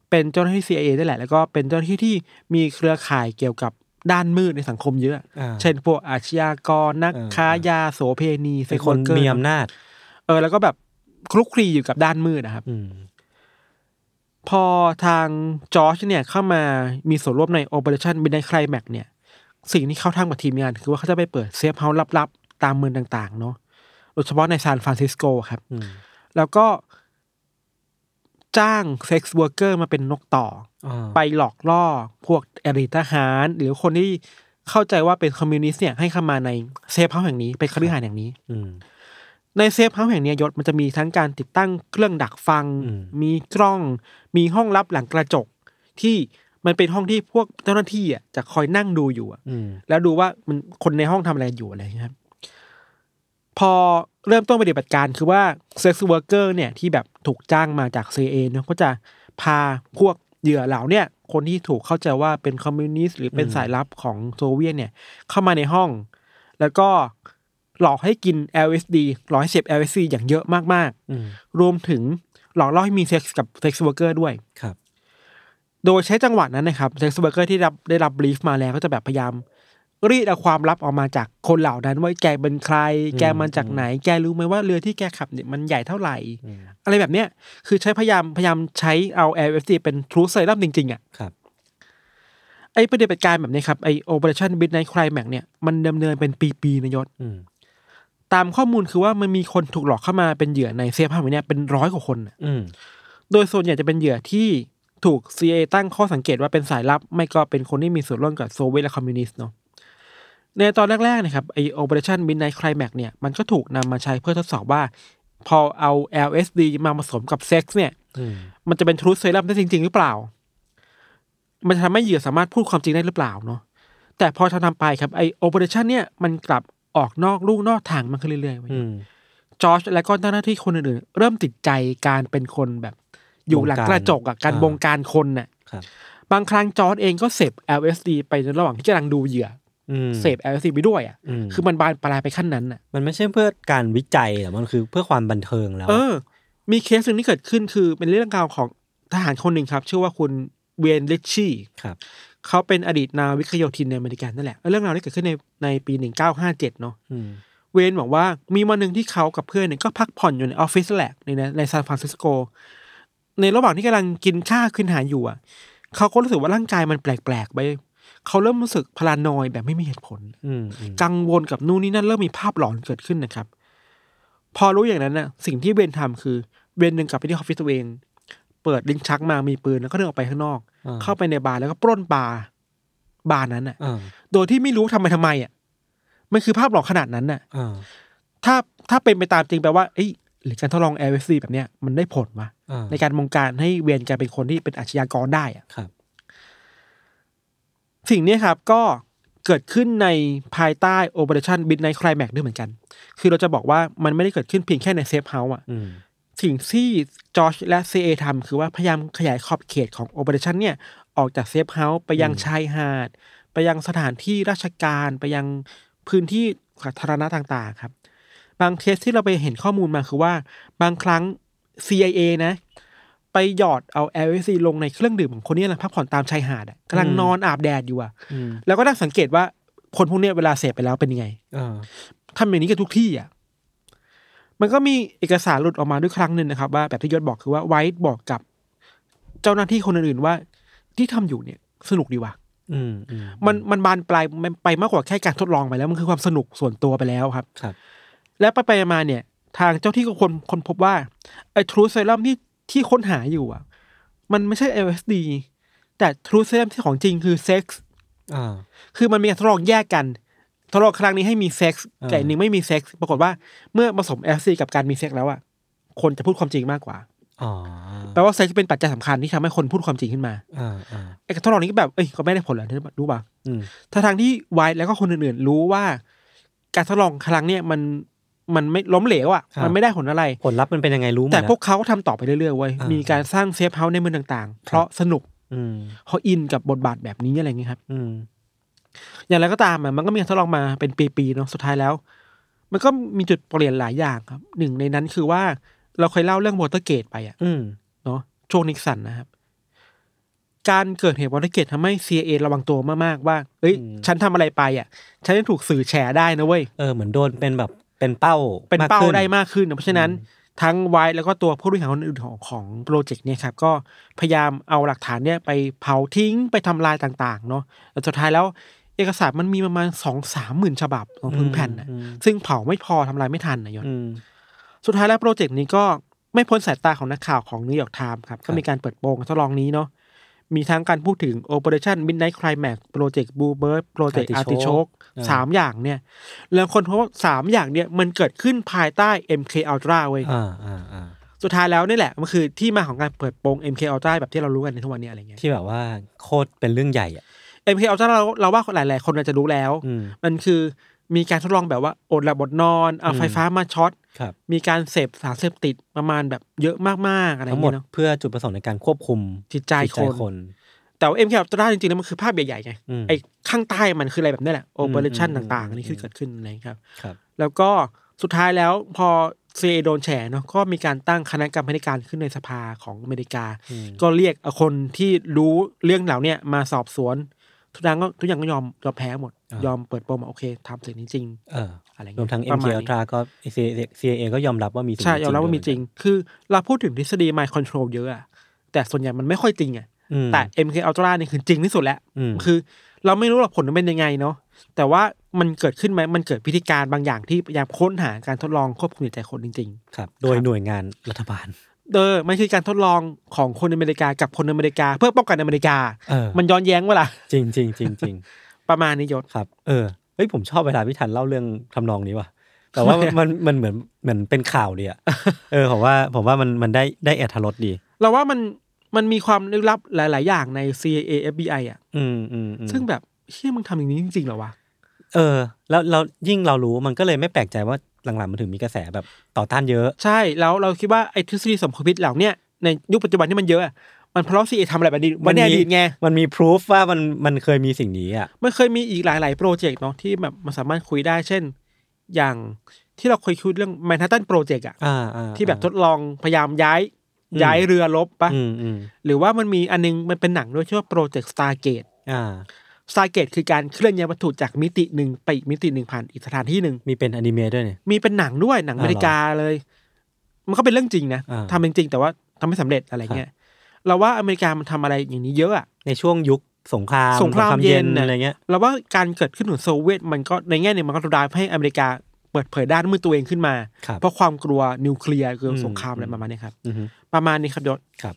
เป็นเจ้าหน้าที่ CIA นั่นแหละ แล้วก็เป็นเจ้าหน้าที่ที่มีเครือข่ายเกี่ยวกับ ด้านมืดในสังคมเยอะอ่าเช่นพวกอาชญากรนักเออค้ายาโสเพณีเป็นคน sex worker มีอำนาจ เออ แล้วก็แบบคลุกคลีอยู่กับด้านมืดนะครับอืมพอทางจอร์จเนี่ยเข้ามามีส่วนร่วมใน Operation Midnight Climax เนี่ย สิ่งที่เขาทำกับทีมงาน คือว่าเขาจะไปเปิด safe house ลับๆ ตามเมืองต่าง ๆ เนาะโดยเฉพาะในซานฟรานซิสโกครับอืมแล้วก็จ้าง sex worker มาเป็นนกต่ออ่า ไปหลอกล่อพวกอริทหาร หรือคนที่เข้าใจว่าเป็นคอมมิวนิสต์เนี่ยให้เข้ามาใน safe house แห่งนี้เป็นคฤหาสน์แห่งนี้ อืมใน safe house แห่งเนี้ยยศมันจะมีทั้งการติดตั้งเครื่องดักฟังอืมมีกล้อง มีห้องลับหลังกระจก ที่มันเป็นห้องที่พวกเจ้าหน้าที่อะจะคอยนั่งดูอยู่อะอืมแล้วดูว่ามันคนในห้องทำอะไรอยู่อะไรอย่างเงี้ยครับ พอเริ่มต้นปฏิบัติการคือว่า sex worker เนี่ยที่แบบถูกจ้างมาจาก CIA เนอะก็จะพาพวก เหยื่อเหล่าเนี่ยคนที่ถูกเข้าใจว่าเป็นคอมมิวนิสต์หรือเป็นอืมสายลับของโซเวียตเนี่ย เข้ามาในห้อง แล้วก็หลอกให้กิน LSD หลอกให้เสพ LSD อย่างเยอะมากอืมๆรวมถึงหลอกล่อให้มีเซ็กส์กับ sex worker ด้วยครับ โดยใช้จังหวะนั้นนะครับ sex worker ที่รับได้รับ brief มาแล้วก็จะแบบพยายาม รีดเอาความลับออกมาจากคนเหล่านั้นว่าแกเป็นใคร แกมาจากไหน แกรู้ไหมว่าเรือที่แกขับเนี่ยมันใหญ่เท่าไหร่อืมอะไรแบบเนี้ย คือใช้พยายามพยายามใช้เอา LSD เป็น truth serum จริงๆอะครับไอ้ปฏิบัติการแบบนี้ครับไอ้ Operation Midnight Climax เนี่ยมันดำเนินเป็นปีๆนะยศอืมตามข้อมูลคือว่ามันมีคนถูกหลอกเข้ามาเป็นเหยื่อใน safe house เนี่ยเป็นร้อยกว่าคนน่ะอืมโดยส่วนใหญ่จะเป็นเหยื่อที่ถูก CIA ตั้งข้อสังเกตว่าเป็นสายลับ ไม่ก็เป็นคนที่มีส่วนร่วมกับโซเวียตและคอมมิวนิสต์เนาะ ในตอนแรกๆนะครับไอ Operation Midnight Climax เนี่ยมันก็ถูกนำมาใช้เพื่อทดสอบว่า พอเอา LSD มาผสมกับเซ็กซ์เนี่ยอืมมันจะเป็นทรู t เซรั่มได้จริง ๆ หรือเปล่า มันจะทำให้เหยื่อสามารถพูดความจริงได้หรือเปล่าเนาะแต่พอทำทำไปครับไอ Operation เนี่ยมันกลับออกนอกลู่นอกทางมันขึ้นเรื่อยๆเว้ยอืมจอร์จและก็เจ้าหน้าที่คนอื่นๆเริ่มติดใจการเป็นคนแบบ อยู่หลังกระจกอะการอ่าบงการคนน่ะครับบางครั้งจอร์จเองก็เสพ LSD ไปในระหว่างที่กำลังดูเหยื่อ อืมอเสพ LSD ไปด้วยอะอืมคือมันบานปลายไปขั้นนั้นอะมันไม่ใช่เพื่อการวิจัยแต่มันคือเพื่อความบันเทิงแล้ว เออ มีเคสหนึ่งที่เกิดขึ้นคือเป็นเรื่องราวของทหารคนหนึ่งครับ ชื่อว่าคุณเวย์นริตชี่ครับเขาเป็นอดีตนาวิกโยธินในอเมริกันนั่นแหละ เรื่องราวนี้เกิดขึ้นในในปี1957เนาะอืมเวย์นบอกว่ามีวันหนึ่งที่เขากับเพื่อนเนี่ยก็พักผ่อนอยู่ในออฟฟิศแหละในในซานฟรานซิสโก ในระหว่างที่กำลังกินข้าวขึ้นหาอยู่อะเขาก็รู้สึกว่าร่างกายมันแปลกๆไป เขาเริ่มรู้สึก paranoid แบบไม่มีเหตุผลอืมอืมกังวลกับนู่นนี่นั่นเริ่มมีภาพหลอนเกิดขึ้นนะครับ พอรู้อย่างนั้นน่ะสิ่งที่เวย์นทำคือเวย์นหนึ่งกลับไปที่ออฟฟิศตัวเอง เปิดลิ้นชักมามีปืนแล้วก็เดินออกไปข้างนอกอ่าเข้าไปในบาร์แล้วก็ปล้นบาร์บาร์นั้นน่ะอ่าโดยที่ไม่รู้ทำไปทำไมอะมันคือภาพหลอนขนาดนั้นน่ะอ่าถ้าถ้าเป็นไปตามจริงแปลว่าเอ้ยหรือการทดลอง LSD แบบเนี้ยมันได้ผลวะอ่าในการบงการให้เวย์นกลายเป็นคนที่เป็นอาชญากรได้อะครับ สิ่งนี้ครับก็เกิดขึ้นในภายใต้ Operation Midnight Climax ด้วยเหมือนกัน คือเราจะบอกว่ามันไม่ได้เกิดขึ้นเพียงแค่ใน safe house อะสิ่งที่จอร์จและ CIA ทำคือว่าพยายามขยายขอบเขตของ Operation เนี่ย ออกจาก safe house ไปยังชายหาด ไปยังสถานที่ราชการไปยังพื้นที่สาธารณะต่างๆ ครับ บางเคสที่เราไปเห็นข้อมูลมาคือว่า บางครั้ง CIA นะ ไปหยอดเอา LSD ลงในเครื่องดื่มของคนที่กำลังพักผ่อนตามชายหาดอะกำลังนอนอาบแดดอยู่อะอืมแล้วก็นั่งสังเกตว่าคนพวกเนี้ยเวลาเสพไปแล้วเป็นยังไงอ่าทำอย่างนี้กับทุกที่อะมันก็มีเอกสารหลุดออกมาด้วยครั้งหนึ่งนะครับ ว่าแบบที่ยศบอกคือว่าไวท์บอกกับ เจ้าหน้าที่คนอื่นๆว่า ที่ทำอยู่เนี่ย สนุกดีว่ะอืมอืมมันมันบานปลายมันไปมากกว่าแค่การทดลองไปแล้วมันคือความสนุกส่วนตัวไปแล้วครับครับ และไปไปมาเนี่ย ทางเจ้าที่ก็คนคนพบว่าไอ้ทรูเซรั่มที่ ที่ค้นหาอยู่อะ มันไม่ใช่ LSD แต่ทรูเซรั่มที่ของจริงคือเซ็กซ์อ่าคือมันมีการทดลองแยกกันทดลองครั้งนี้ให้มีเซ็กซ์อ่าแต่อีกหนึ่งไม่มีเซ็กซ์ปรากฏว่าเมื่อผสม LSD กับการมีเซ็กซ์แล้วอะคนจะพูดความจริงมากกว่าอ๋อแปลว่าเซ็กซ์เป็นปัจจัยสำคัญที่ทำให้คนพูดความจริงขึ้นมาอ่าอ่าไอ้การทดลองนี้ก็แบบเอ้ยก็ไม่ได้ผลเหรอรู้ป่ะอืมถ้าทางที่ไวท์แล้วก็คนอื่นๆ รู้ว่า การทดลองครั้งเนี้ยมัน มันไม่ล้มเหลวอะมันไม่ได้ผลอะไร ผลลัพธ์มันเป็นยังไงรู้หมดแต่นะพวกเขาก็ทำต่อไปเรื่อยๆเว้ยอ่ามีมีการสร้าง safe house ในเมืองต่างๆ เพราะสนุกอืมเขาอินกับบทบาทแบบนี้อะไรเงี้ยครับ อืมอย่างไรก็ตามอะมันก็มีการทดลองมาเป็นปีๆเนาะสุดท้ายแล้ว มันก็มีจุดเปลี่ยนหลายอย่างครับ หนึ่งในนั้นคือว่าเราเคยเล่าเรื่องวอเตอร์เกตไปอะอืมเนาะช่วงนิกสันนะครับ การเกิดเหตุวอเตอร์เกตทำให้ CIA ระวังตัวมากๆว่า เอ้ย ฉันทำอะไรไปอะฉันจะถูกสื่อแฉได้นะเว้ยเออเหมือนโดนเป็นแบบ เป็นเป้าเป็นมกเป้าขึ้ได้มากขึ้น เพราะฉะนั้นทั้ง White แล้วก็ตัวผู้บริหารคนอื่นของของโปรเจกต์เนี่ยครับก็พยายามเอาหลักฐานเนี่ยไปเผาทิ้งไปทำลายต่างๆเนาะแต่สุดท้ายแล้วเอกสารมันมีประมาณสองสามหมื่นฉบับสองหมื่นแผ่นนะอืมซึ่งเผาไม่พอทำลายไม่ทันนะยศอืมสุดท้ายแล้วโปรเจกต์นี้ก็ไม่พ้นสายตาของนักข่าวของนิวยอร์กไทม์ครับก็มีการเปิดโปงทดลองนี้เนาะ มีทั้งการพูดถึง Operation Midnight Climax Project Bluebird Project Artichoke Artichoke อ่าสามอย่างเนี่ย แล้วคนพบว่าสามอย่างเนี่ยมันเกิดขึ้นภายใต้ MK Ultra เว้ยอ่าอ่าอ่าสุดท้ายแล้วนี่แหละ มันคือที่มาของการเปิดโปง MK Ultra แบบที่เรารู้กันในทุกวันนี้อะไรเงี้ยที่แบบว่าโคตรเป็นเรื่องใหญ่อะ MK Ultra เราเราว่าหลาย ๆ คนอาจจะรู้แล้วอืมมันคือมีการทดลองแบบว่าอดหลับอดนอนเอาอืมไฟฟ้ามาช็อตครับ มีการเสพสารเสพติดประมาณแบบเยอะมากๆอะไรทั้งหมดเงี้ยเนาะเพื่อจุดประสงค์ในการควบคุมจิตใจคนคนแต่ว่า MK Ultra จริงๆแล้วมันคือภาพใหญ่ๆไงอืมไอ้ข้างใต้มันคืออะไรแบบนี้แหละโอเปอเรชั่นอืมต่างๆอืมอันนี้คือเกิดขึ้นอะไรครับครับแล้วก็สุดท้ายแล้วพอซีโดนแฉเนาะก็มีการตั้งคณะกรรมการขึ้นในสภาของอเมริกาอืมก็เรียกเอาคนที่รู้เรื่องเหล่าเนี้ยมาสอบสวน ทุกอย่างก็ทุกอย่างก็ยอมยอมแพ้หมด ยอมเปิดโปงว่าโอเคทำสิ่งนี้จริงเอออะไรเงี้ยรวมทั้งประ MK มาณนี้ Ultra ก็ CIA ก็ยอมรับว่ามีสิ่งใช่นี้ยอมรับว่ามีจริง คือเราพูดถึงทฤษฎี mind control เยอะอะแต่ส่วนใหญ่มันไม่ค่อยจริงอะอืมแต่ MK Ultra นี่คือจริงที่สุดแล้วอืมคือ เราไม่รู้หรอกผลมันเป็นยังไงเนาะแต่ว่ามันเกิดขึ้นไหมมันเกิดพิธีการบางอย่างที่พยายามค้นหาการทดลองควบคุมจิตใจคนจริงครับ โดยหน่วยงานรัฐบาลๆ เออมันคือการทดลองของคนอเมริกากับคนอเมริกา เพื่อป้องกันอเมริกา เออ มันย้อนแย้งเวลา จริงจริงจริงจริงประมาณนี้ยศ ครับเออเฮ้ยผมชอบเวลาพี่ทันเล่าเรื่องทำนองนี้ว่ะแต่ว่าทำไมอะ มันมันเหมือนเหมือนเป็นข่าวดีอะเออผมว่าผมว่ามันมันได้ได้แอดทรสดี เราว่ามันมันมีความลึกลับหลาย ๆ อย่างใน CIA FBI อะ อืมอืมอืมซึ่งแบบเชื่อมึงทำอย่างนี้จริงๆเหรอวะ เออ แล้วเรายิ่งเรารู้มันก็เลยไม่แปลกใจว่า หลังๆมันถึงมีกระแสแบบต่อต้านเยอะ ใช่แล้วเราคิดว่าไอ้ทฤษฎีสมคบคิดเหล่าเนี้ยในยุคปัจจุบันที่มันเยอะอะมันเพราะ CIA ทำอะไรแบบนี้วันในอดีตไงมันมีพิสูจว่ามันมันเคยมีสิ่งนี้อะมันเคยมีอีกหลาย ๆ โปรเจกต์เนาะที่แบบมันสามารถคุยได้ เช่น อย่างที่เราเคยคุยเรื่อง Manhattan Project อะอ่าอ่าที่แบบทดลองพยายามย้ายอืมย้ายเรือลบปะอืมอืมหรือว่ามันมีอันนึงมันเป็นหนังด้วยชื่อว่า Project Stargate อ่า สไตเกตคือการเคลื่อนย้ายวัตถุจากมิติหนึ่งไปอีกมิติหนึ่งผ่านอีกสถานที่หนึ่งมีเป็นอนิเมะด้วยเนี่ย มีเป็นหนังด้วยหนังออ่าเมริกาเลย มันก็เป็นเรื่องจริงนะอ่า ทำเป็นจริงแต่ว่าทำไม่สำเร็จอะไรเงี้ยเราว่าอเมริกามันทำอะไรอย่างนี้เยอะอะ ในช่วงยุคสงครามสงครามเย็นน่ะ อะไรเงี้ย เราว่าการเกิดขึ้นของโซเวียตมันก็ในแง่หนึ่งมันก็ดายให้อเมริกาเปิดเผยด้านมือตัวเองขึ้นมา ครับเพราะความกลัวนิวเคลียร์คืออมสงครามอะไรประมาณนี้ครับอือฮึ ประมาณนี้ครับยศครับ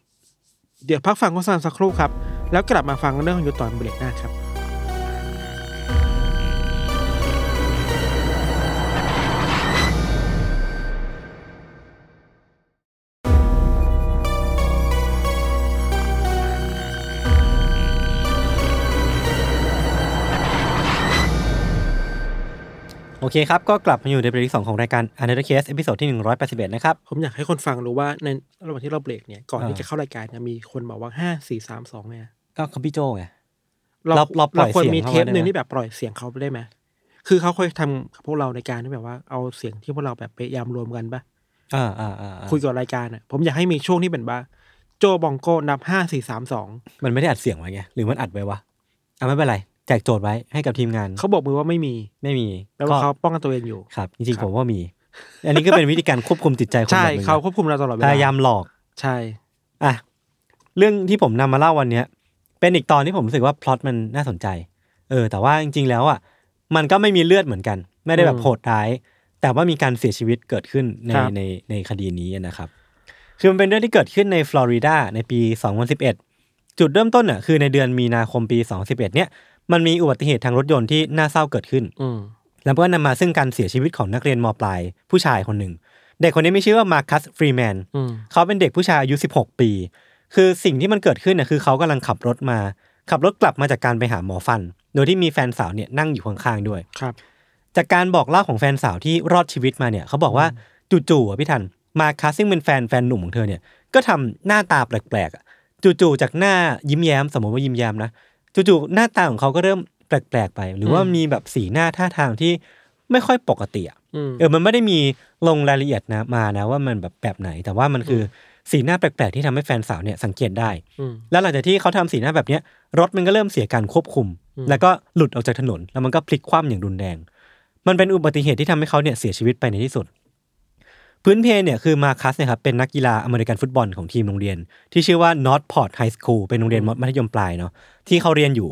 เดี๋ยวพักฟังโฆษณาสักครู่ครับ แล้วกลับมาฟังเรื่องของยศตอนเบรกหน้าครับ โอเคครับ ก็กลับมาอยู่ในเบรกที่สองของรายการ Another Case เอพิโซดที่ 181 นะครับ ผมอยากให้คนฟังรู้ว่าในระหว่างที่เราเบรกเนี่ย ก่อนอ่าที่จะเข้ารายการเนี่ยมีคนบอกว่าห้าสี่สามสองเนี่ย ก็คอมพี่โจไง เราเราเราปล่อยควรเสียงมีเขาเทไว้ปได้หนึ่งไหมที่แบบปล่อยเสียงเขาไปได้ไหมคือเขาเคยทำกับพวกเราในการที่แบบว่าเอาเสียงที่พวกเราแบบพยายามรวมกันปะอ่าอ่าอ่าอ่าคุยกับรายการอะ ผมอยากให้มีช่วงที่เป็นว่าโจบองโก้นับห้าสี่สามสองมันไม่ได้อัดเสียงไว้ไงหรือมันอัดไว้วะอะไม่เป็นไร แจกโจทย์ไว้ให้กับทีมงานเขาบอกมือว่าไม่มีไม่มีแปลว่าเขาป้องกันตัวเองอยู่ครับจริงครับๆผมว่ามี อันนี้ก็เป็นวิธีการควบคุมจิตใจคนใช่แบบหนึงนะเขาควบคุมเราตลอดเวลาพยายามหลอกใช่อะเรื่องที่ผมนำมาเล่าวันเนี้ยเป็นอีกตอนที่ผมรู้สึกว่าพล็อตมันน่าสนใจ เออ แต่ว่าจริง ๆ แล้วอะมันก็ไม่มีเลือดเหมือนกัน ไม่ได้แบบโหดร้าย แต่ว่ามีการเสียชีวิตเกิดขึ้นในในในคดีนี้นะครับ คือมันเป็นเรื่องที่เกิดขึ้นในฟลอริดาในปี 2011 จุดเริ่มต้นอะคือในเดือนมีนาคมปี 2011 เนี่ย มันมีอุบัติเหตุทางรถยนต์ที่น่าเศร้าเกิดขึ้น อืมแล้วก็นำมาซึ่งการเสียชีวิตของนักเรียนมปลายผู้ชายคนหนึ่ง เด็กคนนี้มีชื่อว่ามาคัสฟรีแมนอืมเขาเป็นเด็กผู้ชายอายุ 16 ปี คือสิ่งที่มันเกิดขึ้นน่ะคือเขากำลังขับรถมา ขับรถกลับมาจากการไปหาหมอฟัน โดยที่มีแฟนสาวเนี่ยนั่งอยู่ข้างๆด้วย ครับ จากการบอกเล่าของแฟนสาวที่รอดชีวิตมาเนี่ยเขาบอกว่าจู่ๆอะพี่ทันมาคัสซึ่งเป็นแฟนแฟนหนุ่มของเธอเนี่ยก็ทำหน้าตาแปลกๆอะจู่ๆจากหน้ายิ้มแย้มสมมติว่ายิ้มแย้มนะ จู่ๆหน้าตาของเขาก็เริ่มแปลกๆไป หรือว่ามีแบบสีหน้าท่าทางที่ไม่ค่อยปกติอะอืมเออมันไม่ได้มีลงรายละเอียดนะมานะว่ามันแบบแบบไหน แต่ว่ามันคือสีหน้าแปลกๆที่ทำให้แฟนสาวเนี่ยสังเกตได้อืมแล้วหลังจากที่เขาทำสีหน้าแบบเนี้ยรถมันก็เริ่มเสียการควบคุมอืมแล้วก็หลุดออกจากถนน แล้วมันก็พลิกคว่ำอย่างรุนแรง มันเป็นอุบัติเหตุที่ทำให้เขาเนี่ยเสียชีวิตไปในที่สุด พื้นเพเนี่ยคือมาคัสเนี่ยครับเป็นนักกีฬาอเมริกันฟุตบอลของทีมโรงเรียน ที่ชื่อว่า Northport High School เป็นโรงเรียนมัธยมปลายเนาะที่เขาเรียนอยู่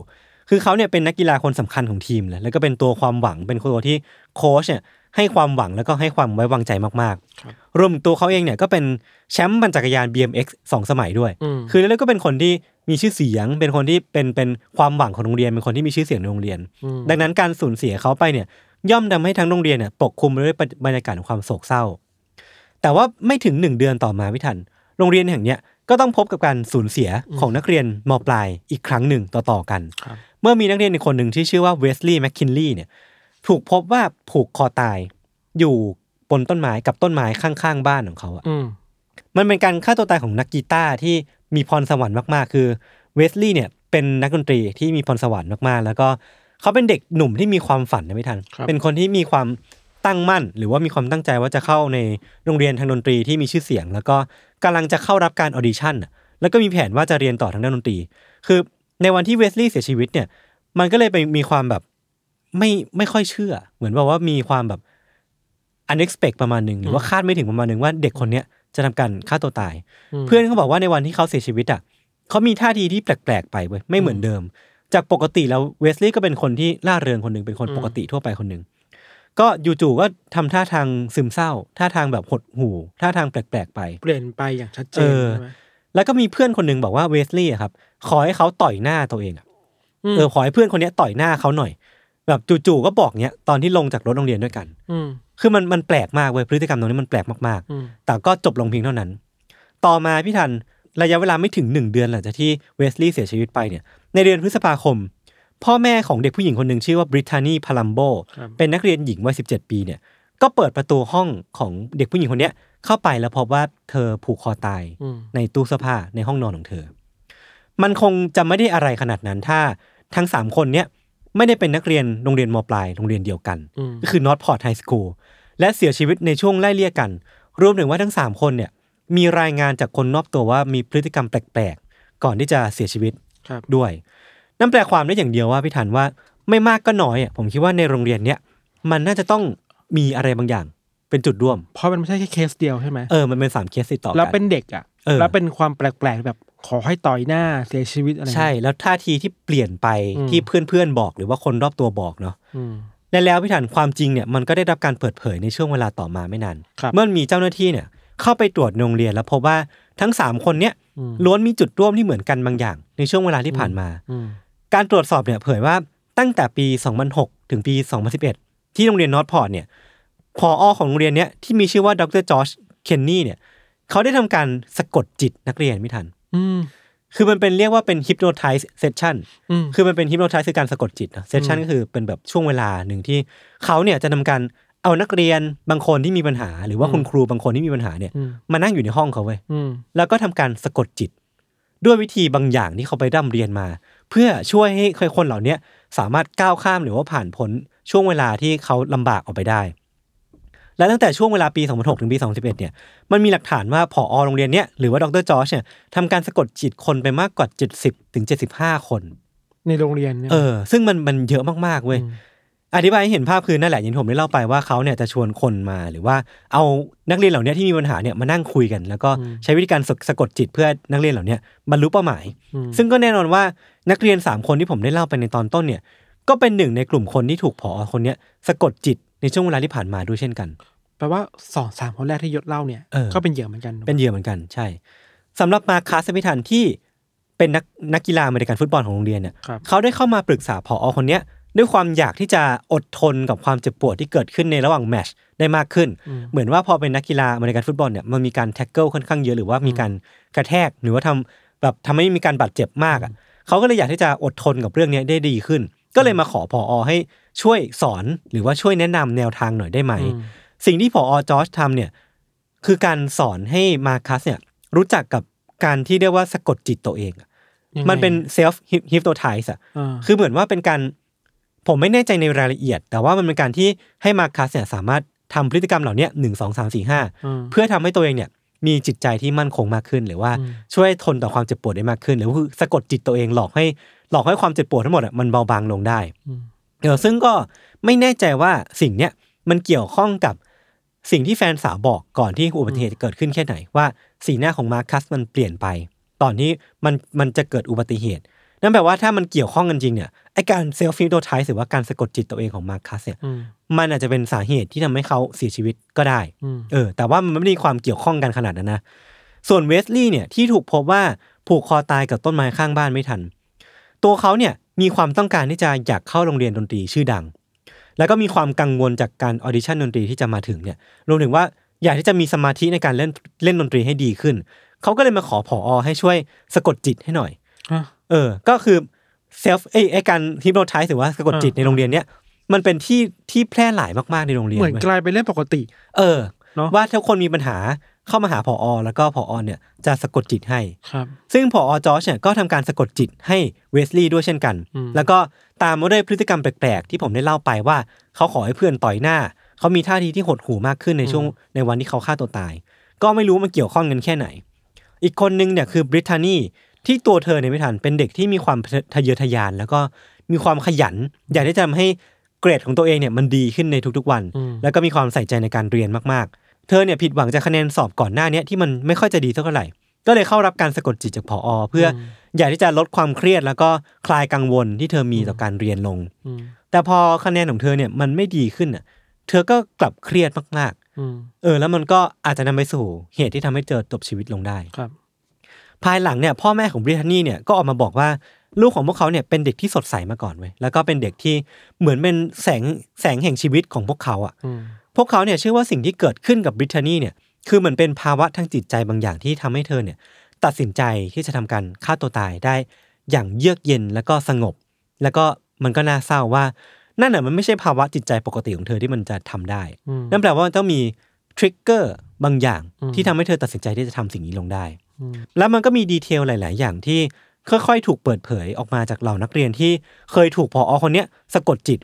คือเขาเนี่ยเป็นนักกีฬาคนสำคัญของทีมเลยแล้วก็เป็นตัวความหวังเป็นตัวที่โค้ชเนี่ยให้ความหวังแล้วก็ให้ความไว้วางใจมากครับๆรวมถึงตัวเขาเองเนี่ยก็เป็นแชมป์ปั่นจักรยาน BMX สองสมัยด้วยอืมคือแล้วก็เป็นคนที่มีชื่อเสียง เป็นคนที่เป็นเป็นความหวังของโรงเรียน เป็นคนที่มีชื่อเสียงในโรงเรียนอืมดังนั้นการสูญเสียเขาไปเนี่ยย่อมทำให้ทั้งโรงเรียนเนี่ยปกคลุมไปด้วยบรรยากาศของความโศกเศร้า แต่ว่าไม่ถึงหนึ่งเดือนต่อมาไม่ทัน โรงเรียนแห่งเนี้ยก็ต้องพบกับการสูญเสียของนักเรียนมปลายอีกครั้งหนึ่งต่อๆกันครับเมื่อมีนักเรียนอีกคนหนึ่งที่ชื่อว่าเวสลีย์แมคคินลีย์เนี่ยถูกพบว่าผูกคอตายอยู่บนต้นไม้กับต้นไม้ข้างๆบ้านของเขาอะอืมมันเป็นการฆ่าตัวตายของนักกีตาร์ที่มีพรสวรรค์มากๆ คือเวสลีย์เนี่ยเป็นนักดนตรีที่มีพรสวรรค์มากๆ แล้วก็เขาเป็นเด็กหนุ่มที่มีความฝันนะไม่ทันครับเป็นคนที่มีความ ตั้งมั่น หรือว่ามีความตั้งใจว่าจะเข้าในโรงเรียนทางดนตรีที่มีชื่อเสียง แล้วก็กำลังจะเข้ารับการออดิชั่นน่ะแล้วก็มีแผนว่าจะเรียนต่อทางด้านดนตรี คือในวันที่เวสลีย์เสียชีวิตเนี่ย มันก็เลยไปมีความแบบไม่ไม่ค่อยเชื่อ เหมือนแบบว่ามีความแบบ unexpected ประมาณหนึ่งหรือว่าคาดไม่ถึงประมาณหนึ่งว่าเด็กคนเนี้ยจะทำการฆ่าตัวตายอืมเพื่อนเขาบอกว่าในวันที่เขาเสียชีวิตอะเขามีท่าทีที่แปลกๆไปเว้ยไม่เหมือนเดิม จากปกติแล้วเวสลีย์ก็เป็นคนที่ล่าเริงคนหนึ่งเป็นคนอืมปกติทั่วไปคนหนึ่ง ก็จู่ๆก็ทำท่าทางซึมเศร้า ท่าทางแบบหดหู่ ท่าทางแปลกๆไป เปลี่ยนไปอย่างชัดเจนเออใช่ไหมแล้วก็มีเพื่อนคนหนึ่งบอกว่าเวสลีย์อะครับ ขอให้เขาต่อยหน้าตัวเองอะอืมเออขอให้เพื่อนคนเนี้ยต่อยหน้าเขาหน่อย แบบจู่ๆก็บอกเนี้ยตอนที่ลงจากรถโรงเรียนด้วยกัน อืมคือมันมันแปลกมากเว้ยพฤติกรรมตรงนี้มันแปลกมากๆอืมแต่ก็จบลงเพียงเท่านั้น ต่อมาพี่ทันระยะเวลาไม่ถึงหนึ่งเดือนหลังจากที่เวสลีย์เสียชีวิตไปเนี่ย ในเดือนพฤษภาคม พ่อแม่ของเด็กผู้หญิงคนหนึ่งชื่อว่าบริทานีพาลัมโบครับเป็นนักเรียนหญิงวัยสิบเจ็ดปีเนี่ยก็เปิดประตูห้องของเด็กผู้หญิงคนเนี้ยเข้าไปแล้วพบว่าเธอผูกคอตายอืมในตู้เสื้อผ้าในห้องนอนของเธอ มันคงจะไม่ได้อะไรขนาดนั้นถ้าทั้งสามคนเนี้ยไม่ได้เป็นนักเรียนโรงเรียนมปลายโรงเรียนเดียวกันอืมก็คือ Northport High School และเสียชีวิตในช่วงไล่เลี่ยกัน รวมถึงว่าทั้ง3คนเนี่ยมีรายงานจากคนรอบตัวว่ามีพฤติกรรมแปลกๆ ก่อนที่จะเสียชีวิตครับด้วย นั่นแปลความได้อย่างเดียวว่าพี่ทันว่าไม่มากก็น้อยอะผมคิดว่าในโรงเรียนเนี้ยมันน่าจะต้องมีอะไรบางอย่างเป็นจุดร่วม เพราะมันไม่ใช่แค่เคสเดียวใช่ไหมเออมันเป็นสามเคสติดต่อกัแล้วเป็นเด็กอะเออแล้วเป็นความแปลกๆแบบขอให้ต่อยหน้าเสียชีวิตอะไรใช่ แล้วท่าทีที่เปลี่ยนไปอืมที่เพื่อนๆบอกหรือว่าคนรอบตัวบอกเนาะอืมและแล้วพี่ทันความจริงเนี่ยมันก็ได้รับการเปิดเผยในช่วงเวลาต่อมาไม่นานครับเมื่อมีเจ้าหน้าที่เนี่ยเข้าไปตรวจโรงเรียนแล้วพบว่าทั้งสามคนเนี่ยอืมล้วนมีจุดร่วมที่เหมือนกันบางอย่าง ในช่วงเวลาที่ผ่านมาอืม การตรวจสอบเนี่ยเผยว่าตั้งแต่ปี 2006 ถึงปี 2011 ที่โรงเรียนนอตพอร์ตเนี่ยพออของโรงเรียนเนี้ยที่มีชื่อว่าดรจอร์จเคนนี่เนี่ยเขาได้ทำการสะกดจิตนักเรียนไม่ทัน อืมคือมันเป็นเรียกว่าเป็น hypnotize session อืมคือมันเป็น hypnotize คือการสะกดจิตนะ session ก็คือเป็นแบบช่วงเวลาหนึ่งที่เขาเนี่ยจะทำการเอานักเรียนบางคนที่มีปัญหา หรือว่าคุณครูบางคนที่มีปัญหาเนี่ยอืมมานั่งอยู่ในห้องเขาเว้ยอืมแล้วก็ทำการสะกดจิต ด้วยวิธีบางอย่างที่เขาไปร่ำเรียนมา เพื่อช่วยให้คนเหล่าเนี้ยสามารถก้าวข้ามหรือว่าผ่านพ้นช่วงเวลาที่เขาลำบากออกไปได้ และตั้งแต่ช่วงเวลาปี 2006 ถึงปี 2011 เนี่ย มันมีหลักฐานว่าผอโรงเรียนเนี้ยหรือว่าดรจอร์จเนี่ยทำการสะกดจิตคนไปมากกว่า 70 ถึง 75 คน ในโรงเรียนเนี่ยเออ ซึ่งมันมันเยอะมากๆเว้ยอืมอธิบายให้เห็นภาพคือนั่นแหละอย่างที่ผมได้เล่าไปว่าเขาเนี่ยจะชวนคนมาหรือว่าเอานักเรียนเหล่านี้ที่มีปัญหาเนี่ยมานั่งคุยกัน แล้วก็ใช้วิธีการสะสะกดจิตเพื่อนักเรียนเหล่านี้บรรลุเป้าหมายอืมซึ่งก็แน่นอนว่า นักเรียน 3 คนที่ผมได้เล่าไปในตอนต้นเนี่ย ก็เป็นหนึ่งในกลุ่มคนที่ถูกผอคนเนี้ยสะกดจิตในช่วงเวลาที่ผ่านมาด้วยเช่นกัน แปลว่าสองสามคนแรกที่ยศเล่าเนี่ยเออ ก็เป็นเหยื่อเหมือนกันเป็นเหยื่อเหมือนกันใช่สำหรับมาร์คัสพิทันที่เป็นนักนักกีฬาอเมริกันฟุตบอลของโรงเรียนเนี่ยครับ เขาได้เข้ามาปรึกษาผอคนเนี้ยด้วยความอยากที่จะอดทนกับความเจ็บปวดที่เกิดขึ้นในระหว่างแมตช์ได้มากขึ้นเหมือนว่าพอเป็นนักกีฬาอเมริกันฟุตบอลเนี่ยมันมีการ tackle ค่อนข้างเยอะหรือว่ามีการกระแทกหรือว่าทำแบบทำให้มีการบาดเจ็บมากอะ เขาก็เลยอยากที่จะอดทนกับเรื่องเนี้ยได้ดีขึ้น ก็เลยมาขอผอให้ช่วยสอนหรือว่าช่วยแนะนำแนวทางหน่อยได้ไหม สิ่งที่ผอจอร์จทำเนี่ยคือการสอนให้มาคัสเนี่ยรู้จักกับการที่เรียกว่าสะกดจิตตัวเองอะยังไงมันเป็นเซลฟ์ฮิปโนไทส์อะอ่าคือเหมือนว่าเป็นการผมไม่แน่ใจในรายละเอียด แต่ว่ามันเป็นการที่ให้มาคัสเนี่ยสามารถทำพฤติกรรมเหล่าเนี้หนึ่งสองสามสี่ห้าอืมเพื่อทำให้ตัวเองเนี่ย มีจิตใจที่มั่นคงมากขึ้น หรือว่าอืมช่วยทนต่อความเจ็บปวดได้มากขึ้น หรือว่าคือสะกดจิตตัวเองหลอกให้หลอกให้ความเจ็บปวดทั้งหมดอะมันเบาบางลงได้อืมเออซึ่งก็ไม่แน่ใจว่าสิ่งเนี้ยมันเกี่ยวข้องกับสิ่งที่แฟนสาวบอกก่อนที่อุบัติเหตุจะเกิดขึ้นแค่ไหนว่าสีหน้าของมาร์คัสมันเปลี่ยนไป ตอนที่มันมันจะเกิดอุบัติเหตุ นั่นแปลว่าถ้ามันเกี่ยวข้องกันจริงเนี่ยไอการ self-hypnotize หรือว่าการสะกดจิตตัวเองของมาร์คัสเนี่ยอื มมันอาจจะเป็นสาเหตุที่ทำให้เขาเสียชีวิตก็ได้อืมเออ แต่ว่ามันไม่ได้มีความเกี่ยวข้องกันขนาดนั้นนะ ส่วนเวสลีย์เนี่ยที่ถูกพบว่าผูกคอตายกับต้นไม้ข้างบ้านไม่ทัน ตัวเขาเนี่ยมีความต้องการที่จะอยากเข้าโรงเรียนดนตรีชื่อดัง แล้วก็มีความกังวลจากการ audition ดนตรีที่จะมาถึงเนี่ย รวมถึงว่าอยากที่จะมีสมาธิในการเล่นเล่นดนตรีให้ดีขึ้น เขาก็เลยมาขอผอให้ช่วยสะกดจิตให้หน่อยฮะเออ ก็คือเซลฟ์ไอไอการฮิปโนไทส์หรือว่าสะกดจิตอ่าในโรงเรียนเนี่ย มันเป็นที่ที่แพร่หลายมากๆในโรงเรียนเหมือนว้ยกลายเป็นเรื่องปกติ เออเนอะว่าถ้าคนมีปัญหาเข้ามาหาผอ แล้วก็ผอเนี่ยจะสะกดจิตให้ครับซึ่งผอจอชเนี่ยก็ทำการสะกดจิตให้เวสลีย์ด้วยเช่นกันอืมแล้วก็ตามมาด้วยพฤติกรรมแปลกๆ ที่ผมได้เล่าไปว่า เขาขอให้เพื่อนต่อยหน้า เขามีท่าทีที่หดหู่มากขึ้นในช่วงในวันที่เขาฆ่าตัวตาย ก็ไม่รู้มันเกี่ยวข้องกันแค่ไหน อีกคนนึงเนี่ยคือบริทานีที่ตัวเธอเนี่ยไม่ทันเป็นเด็กที่มีความทะเยอทะยาน แล้วก็มีความขยัน อยากที่จะทำให้ เกรดของตัวเองเนี่ยมันดีขึ้นในทุกๆวันอืมแล้วก็มีความใส่ใจในการเรียนมากๆ เธอเนี่ยผิดหวังจากคะแนนสอบก่อนหน้าเนี้ยที่มันไม่ค่อยจะดีเท่าไหร่ ก็เลยเข้ารับการสะกดจิตจากผอเพื่อออยากที่จะลดความเครียดแล้วก็คลายกังวลที่เธอมีต่อการเรียนลงอืมแต่พอคะแนนของเธอเนี่ยมันไม่ดีขึ้นน่ะเธอก็กลับเครียดมากอืมๆเออ แล้วมันก็อาจจะนำไปสู่เหตุที่ทำให้เจอจบชีวิตลงได้ครับ ภายหลังเนี่ยพ่อแม่ของบริทานี่เนี่ยก็ออกมาบอกว่า ลูกของพวกเขาเนี่ยเป็นเด็กที่สดใสมาก่อนเว้ยแล้วก็เป็นเด็กที่เหมือนเป็นแสงแสงแห่งชีวิตของพวกเขาอะอืมพวกเขาเนี่ยเชื่อว่าสิ่งที่เกิดขึ้นกับบริทานี่เนี่ยคือเหมือนเป็นภาวะทางจิตใจบางอย่างที่ทำให้เธอเนี่ยตัดสินใจที่จะทำการฆ่าตัวตายได้อย่างเยือกเย็นแล้วก็สงบ แล้วก็มันก็น่าเศร้าว่านั่นน่ะมันไม่ใช่ภาวะจิตใจปกติของเธอที่มันจะทำได้อืมนั่นแปลว่ามันต้องมี trigger บางอย่างอืมที่ทำให้เธอตัดสินใจที่จะทำสิ่งนี้ลงได้อืมแล้วมันก็มี detail หลาย ๆ อย่างที่ ค่อยๆ ถูกเปิดเผยออกมาจากเหล่านักเรียนที่เคยถูกผอคนเนี้ยสะกดจิต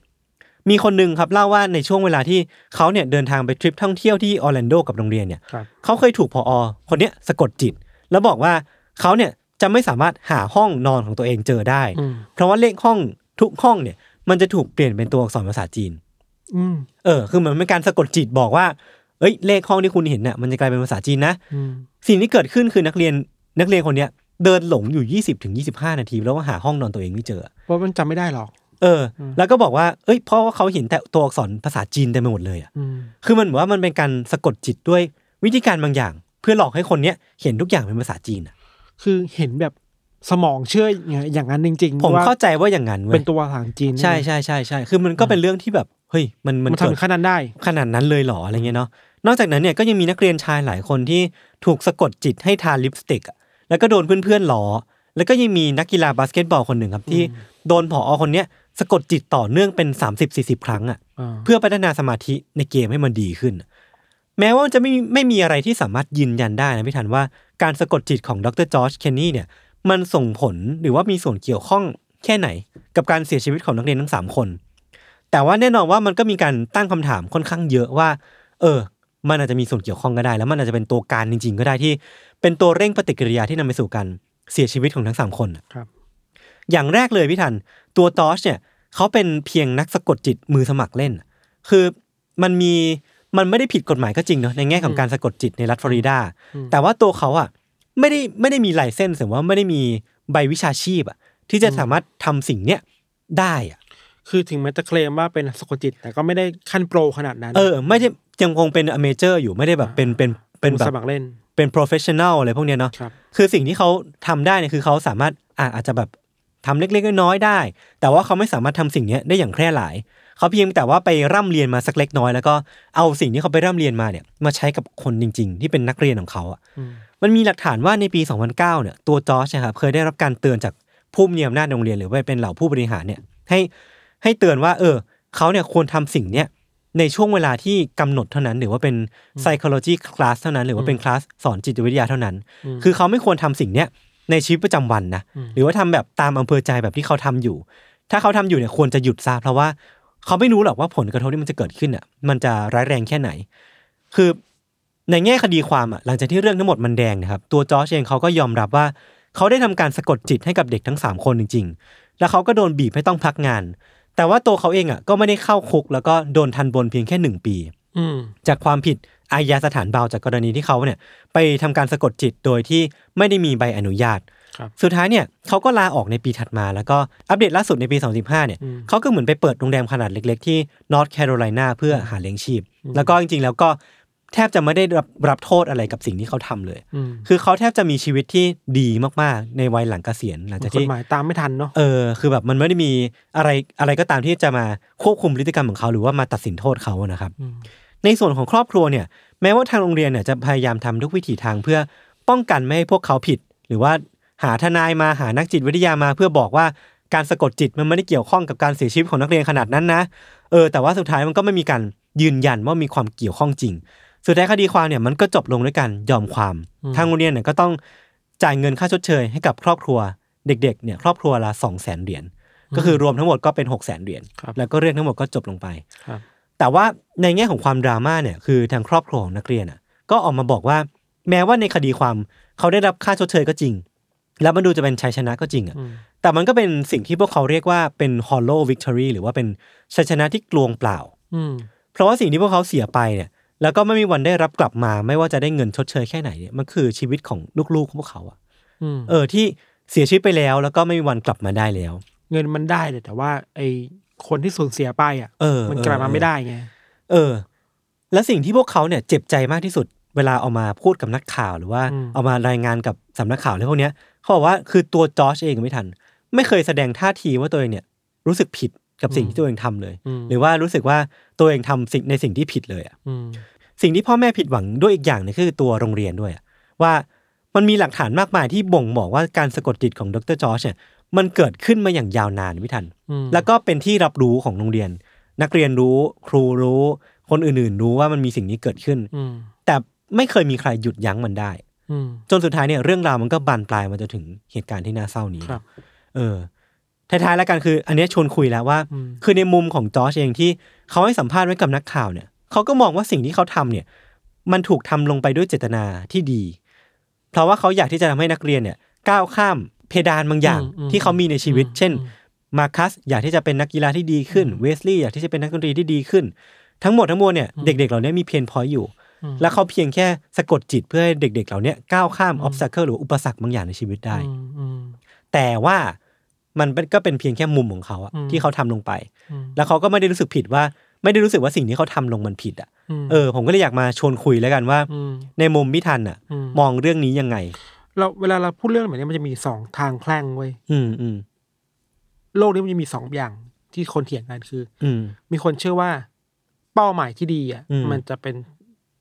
มีคนหนึ่งครับเล่าว่าในช่วงเวลาที่เขาเนี่ยเดินทางไปทริปท่องเที่ยวที่ออร์แลนโดกับโรงเรียนเนี่ยครับเขาเคยถูกผอคนเนี้ยสะกดจิต แล้วบอกว่าเขาเนี่ยจะไม่สามารถหาห้องนอนของตัวเองเจอได้อืมเพราะว่าเลขห้องทุกห้องเนี่ย มันจะถูกเปลี่ยนเป็นตัวอักษรภาษาจีนอืมเออ คือเหมือนเป็นการสะกดจิตบอกว่า เอ้ย เลขห้องที่คุณเห็นน่ะมันจะกลายเป็นภาษาจีนนะอืมสิ่งที่เกิดขึ้นคือนักเรียนนักเรียนคนเนี้ย เดินหลงอยู่ 20ถึง25 นาที แล้วก็หาห้องนอนตัวเองไม่เจอเพราะมันจำไม่ได้หรอก เออ แล้วก็บอกว่าเอ้ยเพราะว่าเขาเห็นแต่ตัวอักษรภาษาจีนเต็มไปหมดเลยอะอืมคือมันเหมือนว่ามันเป็นการสะกดจิตด้วยวิธีการบางอย่าง เพื่อหลอกให้คนเนี้ยเห็นทุกอย่างเป็นภาษาจีนอะ คือเห็นแบบสมองเชื่ออย่างนั้นจริง ๆ ผมว่าเข้าใจว่าอย่างนั้นเว้เป็ยนตัวภาษาจีน ใช่ใช่ใช่ใช่คือมันก็เป็นเรื่องที่แบบเฮ้ยมันมัมันนเกิทำถึงขนาดนั้นได้ ขนาดนั้นเลยเหรออะไรเงี้ยเนาะนอกจากนั้นเนี่ยก็ยังมีนักเรียนชายหลายคนที่ถูกสะกดจิตให้ทาลิปสติกอะ แล้วก็โดนเพื่อนๆล้อแล้วก็ยังมีนักกีฬาบาสเกตบอลคนหนึ่งครับที่โดนผอคนเนี้ยสะกดจิตต่อเนื่องเป็น 30-40 ครั้งอะอ่าเพื่อพัฒนาสมาธิในเกมให้มันดีขึ้น แม้ว่ามันจะไม่ไม่มีอะไรที่สามารถยืนยันได้นะพี่ทันว่าการสะกดจิตของดรจอร์จเคนนี่เนี่ยมันส่งผลหรือว่ามีส่วนเกี่ยวข้องแค่ไหน กับการเสียชีวิตของนักเรียนทั้งสามคน แต่ว่าแน่นอนว่ามันก็มีการตั้งคำถามค่อนข้างเยอะว่า เออ มันอาจจะมีส่วนเกี่ยวข้องก็ได้ แล้วมันอาจจะเป็นตัวการจริง ๆ ก็ได้ที่ เป็นตัวเร่งปฏิกิริยาที่นำไปสู่การเสียชีวิตของทั้งสามคนน่ะครับ อย่างแรกเลยพี่ทันตัวตอชเนี่ยเขาเป็นเพียงนักสะกดจิตมือสมัครเล่น คือมันมีมันไม่ได้ผิดกฎหมายก็จริงเนาะในแง่ของการสะกดจิตในรัฐฟลอริดา แต่ว่าตัวเขาอะไม่ได้ไม่ได้มี license หรือว่าไม่ได้มีใบวิชาชีพอะที่จะสามารถทำสิ่งเนี้ยได้อะคือถึงแม้จะเคลมว่าเป็นสะกดจิต แต่ก็ไม่ได้ขั้นโปรขนาดนั้น เออ ไม่ได้ ยังคงเป็น amateur อยู่ไม่ได้แบบเป็นเป็นเป็นแบบสมัครเล่นเป็น professional อะไรพวกเนี้ยเนาะครับคือสิ่งที่เขาทำได้เนี่ยคือเขาสามารถอะอาจจะแบบทำเล็กๆน้อยๆได้ แต่ว่าเขาไม่สามารถทำสิ่งเนี้ยได้อย่างแพร่หลาย เขาเพียงแต่ว่าไปร่ำเรียนมาสักเล็กน้อย แล้วก็เอาสิ่งที่เขาไปร่ำเรียนมาเนี่ยมาใช้กับคนจริง ๆ ที่เป็นนักเรียนของเขาอะอืมมันมีหลักฐานว่าในปี 2009เนี่ยตัวจอร์จนะครับเคยได้รับการเตือนจากผู้มีอำนาจโรงเรียนหรือว่าเป็นเหล่าผู้บริหารเนี่ยให้ให้เตือนว่า เออเขาเนี่ยควรทำสิ่งเนี้ย ในช่วงเวลาที่กำหนดเท่านั้น หรือว่าเป็น psychology class เท่านั้น หรือว่าเป็นคลาสสอนจิตวิทยาเท่านั้น คือเขาไม่ควรทำสิ่งเนี้ยในชีวิตประจำวันนะหรือว่าทำแบบตามอำเภอใจแบบที่เขาทำอยู่ ถ้าเขาทำอยู่เนี่ยควรจะหยุดซะเพราะว่าเขาไม่รู้หรอกว่าผลกระทบที่มันจะเกิดขึ้นอะ มันจะร้ายแรงแค่ไหน คือในแง่คดีความอะหลังจากที่เรื่องทั้งหมดมันแดงนะครับ ตัวจอร์จเองเขาก็ยอมรับว่า เขาได้ทำการสะกดจิตให้กับเด็กทั้งสามคนจริง ๆ แล้วเขาก็โดนบีบให้ต้องพักงาน แต่ว่าตัวเขาเองอะก็ไม่ได้เข้าคุก แล้วก็โดนทันบนเพียงแค่หนึ่งปีอืมจากความผิดอาญาสถานเบาจากกรณีที่เขาเนี่ย ไปทำการสะกดจิตโดยที่ไม่ได้มีใบอนุญาตครับสุดท้ายเนี่ยเขาก็ลาออกในปีถัดมาแล้วก็อัปเดตล่าสุดในปี 2015เนี่ยอืมเขาก็เหมือนไปเปิดโรงแรมขนาดเล็ก ๆ ที่นอร์ทแคโรไลนาเพื่อหาเลี้ยงชีพ แล้วก็จริงๆ แล้วก็ แทบจะไม่ได้รับรับโทษอะไรกับสิ่งที่เขาทำเลยอืมคือเขาแทบจะมีชีวิตที่ดีมากๆ ในวัยหลังเกษียณหลังจากกฎที่หมายตามไม่ทันเนาะ เออ คือแบบมันไม่ได้มีอะไรอะไรก็ตามที่จะมาควบคุมพฤติกรรมของเขาหรือว่ามาตัดสินโทษเขาอะนะครับอืมในส่วนของครอบครัวเนี่ย แม้ว่าทางโรงเรียนเนี่ยจะพยายามทำทุกวิถีทางเพื่อป้องกันไม่ให้พวกเขาผิด หรือว่าหาทนายมาหานักจิตวิทยามา เพื่อบอกว่าการสะกดจิตมันไม่ได้เกี่ยวข้องกับการเสียชีวิตของนักเรียนขนาดนั้นนะ เออ แต่ว่าสุดท้ายมันก็ไม่มีการยืนยันว่ามีความเกี่ยวข้องจริง สุดท้ายคดีความเนี่ยมันก็จบลงด้วยการยอมความ ทางโรงเรียนเนี่ยก็ต้องจ่ายเงินค่าชดเชยให้กับครอบครัวเด็กๆเนี่ยครอบครัวละสองแสนเหรียญก็คือรวมทั้งหมดก็เป็นหกแสนเหรียญครับแล้วก็เรื่องทั้งหมดก็จบลงไปครับแต่ว่าในแง่ของความดราม่าเนี่ยคือทางครอบครัวของนักเรียนอะก็ออกมาบอกว่า แม้ว่าในคดีความเขาได้รับค่าชดเชยก็จริง แล้วมันดูจะเป็นชัยชนะก็จริงอะอืมแต่มันก็เป็นสิ่งที่พวกเขาเรียกว่าเป็น hollow victory หรือว่าเป็นชัยชนะที่กลวงเปล่าอืมเพราะว่าสิ่งที่พวกเขาเสียไปเนี่ย แล้วก็ไม่มีวันได้รับกลับมา ไม่ว่าจะได้เงินชดเชยแค่ไหนเนี่ยมันคือชีวิตของลูกๆของพวกเขาอะอืมเออที่เสียชีวิตไปแล้ว แล้วก็ไม่มีวันกลับมาได้แล้ว เงินมันได้เลยแต่ว่า ไอคนที่สูญเสียไปอะเออมันกลับมาเออไม่ได้ไงเออ และสิ่งที่พวกเขาเนี่ยเจ็บใจมากที่สุดเวลาเอามาพูดกับนักข่าวหรือว่าอืมเอามารายงานกับสำนักข่าวอะไรพวกเนี้ยเขาบอกว่าคือตัวจอร์จเองไม่ทัน ไม่เคยแสดงท่าทีว่าตัวเองเนี่ย รู้สึกผิดกับสิ่งที่ตัวเองทำเลยอืมหรือว่ารู้สึกว่าตัวเองทำสิ่งในสิ่งที่ผิดเลยอะอืม สิ่งที่พ่อแม่ผิดหวังด้วยอีกอย่างหนึงคือตัวโรงเรียนด้วยอะว่ามันมีหลักฐานมากมายที่บ่งบอกว่าการสะกดจิตของดรจอร์จเนี่ยมันเกิดขึ้นมาอย่างยาวนานไม่ทันอืมแล้วก็เป็นที่รับรู้ของโรงเรียน นักเรียนรู้ครูรู้ คนอื่นๆ รู้ว่ามันมีสิ่งนี้เกิดขึ้นอืมแต่ไม่เคยมีใครหยุดยั้งมันได้อืมจนสุดท้ายเนี่ยเรื่องราวมันก็บานปลายมาจนถึงเหตุการณ์ที่น่าเศร้านี้ครับเออท้ายๆแล้วกันคือ อันเนี้ยชวนคุยแล้วว่าอืมคือในมุมของจอร์จเองที่เขาให้สัมภาษณ์ไว้กับนักข่าวเนี่ย เขาก็มองว่าสิ่งที่เขาทำเนี่ย มันถูกทำลงไปด้วยเจตนาที่ดี เพราะว่าเขาอยากที่จะทำให้นักเรียนเนี่ย ก้าวข้ามเพดานบางอย่างอืมอืมที่เขามีในชีวิตอืมเช่นอืมมาคัสอยากที่จะเป็นนักกีฬาที่ดีขึ้น เวสลีย์อยากที่จะเป็นนักดนตรีที่ดีขึ้น ทั้งหมดทั้งมวลเนี่ยเด็กๆเหล่านี้มีเพียนพอยอยู่อืมแล้วเขาเพียงแค่สะกดจิตเพื่อให้เด็ก ๆ เหล่านี้ก้าวข้ามออ s ส a เคิลหรืออุปสรรคบางอย่างในชีวิตได้อืมอืมแต่ว่ามันเป็นก็เป็นเพียงแค่มุมของเขาอะอืมที่เขาทำลงไปอืมแล้วเขาก็ไม่ได้รู้สึกผิดว่า ไม่ได้รู้สึกว่าสิ่งที่เขาทำลงมันผิดอะมเออ ผมก็เลยอยากมาชวนคุยแล้วกันว่ามในมุมพิทันอะอืมมองเรื่องนี้ยังไง เราเวลาเราพูดเรื่องแบบนี้มันจะมีสองทางแพร่งเว้ยอืมอืมโลกนี้มันจะมีสองอย่างที่คนเถียงกันคือ อืมมีคนเชื่อว่า เป้าหมายที่ดีอะอืมมันจะเป็น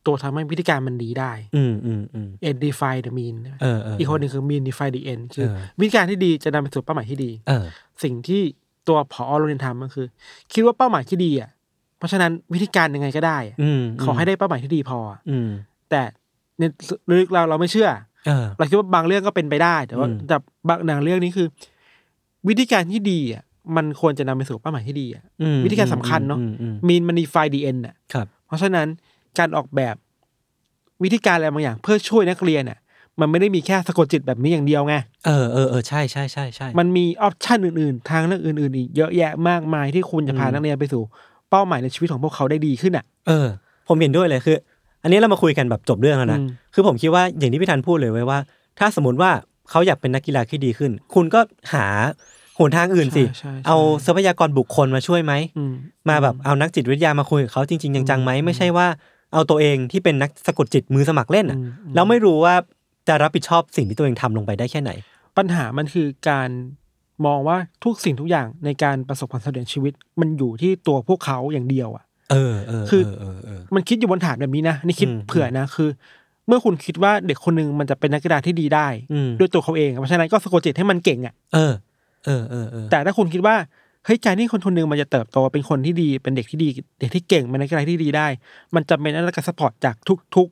ตัวทำให้วิธีการมันดีได้ อืมอืมอืม end define the mean เออเอออีกคนหนึ่งคือ mean define the end คือเออวิธีการที่ดีจะนำไปสู่เป้าหมายที่ดีเออสิ่งที่ตัวผอโรงเรียนทำก็คือ คิดว่าเป้าหมายที่ดีอะ เพราะฉะนั้นวิธีการยังไงก็ได้อะอืมขอให้ได้เป้าหมายที่ดีพออะอืมแต่ในลึกๆเราเราไม่เชื่อเออเราคิดว่าบางเรื่องก็เป็นไปได้ แต่ว่าอืมแต่บางหนังเรื่องนี้คือ วิธีการที่ดีอะมันควรจะนำไปสู่เป้าหมายที่ดีอะอืมวิธีการสำคัญเนอะอืมอืมมีนมันดีไฟดีเอ็นอะครับเพราะฉะนั้นการออกแบบวิธีการอะไรบางอย่าง เพื่อช่วยนักเรียนอะ มันไม่ได้มีแค่สะกดจิตแบบนี้อย่างเดียวไงเออเออเออใช่ใช่ใช่ใช่มันมีออปชันอื่นๆ ทางเลือกอื่น ๆ อีกเยอะแยะมากมายที่คุณจะพาอืมนักเรียนไปสู่ เป้าหมายในชีวิตของพวกเขาได้ดีขึ้นอะ เออ ผมเห็นด้วยเลยคือ อันนี้เรามาคุยกันแบบจบเรื่องแล้วนะอืมคือผมคิดว่าอย่างที่พี่ธันพูดเลยไว้ว่า ถ้าสมมติว่าเขาอยากเป็นนักกีฬาที่ดีขึ้น คุณก็หาหนทางอื่นสิ ใช่ใช่ใช่เอาทรัพยากรบุคคลมาช่วยไหม อืม มาแบบเอานักจิตวิทยามาคุยกับเขาจริง ๆ จังๆไหมอืมไม่ใช่ว่าเอาตัวเองที่เป็นนักสะกดจิตมือสมัครเล่นอะอืมอืมแล้วไม่รู้ว่าจะรับผิดชอบสิ่งที่ตัวเองทำลงไปได้แค่ไหน ปัญหามันคือการ มองว่าทุกสิ่งทุกอย่างในการประสบความสำเร็จในชีวิต มันอยู่ที่ตัวพวกเขาอย่างเดียวอะเออเออคือเออเออเออมันคิดอยู่บนฐานแบบนี้นะนี่คิดอืมเผื่อนะคือ เมื่อคุณคิดว่าเด็กคนหนึ่งมันจะเป็นนักกีฬาที่ดีได้อืมด้วยตัวเขาเองเพราะฉะนั้นก็สะกดจิตให้มันเก่งอะเออเออเออเออแต่ถ้าคุณคิดว่าเฮ้ยการที่คนคนหนึ่งมันจะเติบโตเป็นคนที่ดีเป็นเด็กที่ดี เด็กที่เก่งเป็นนักกีฬาที่ดีได้ มันจำเป็นต้องได้การสปอร์ตจากทุกทุก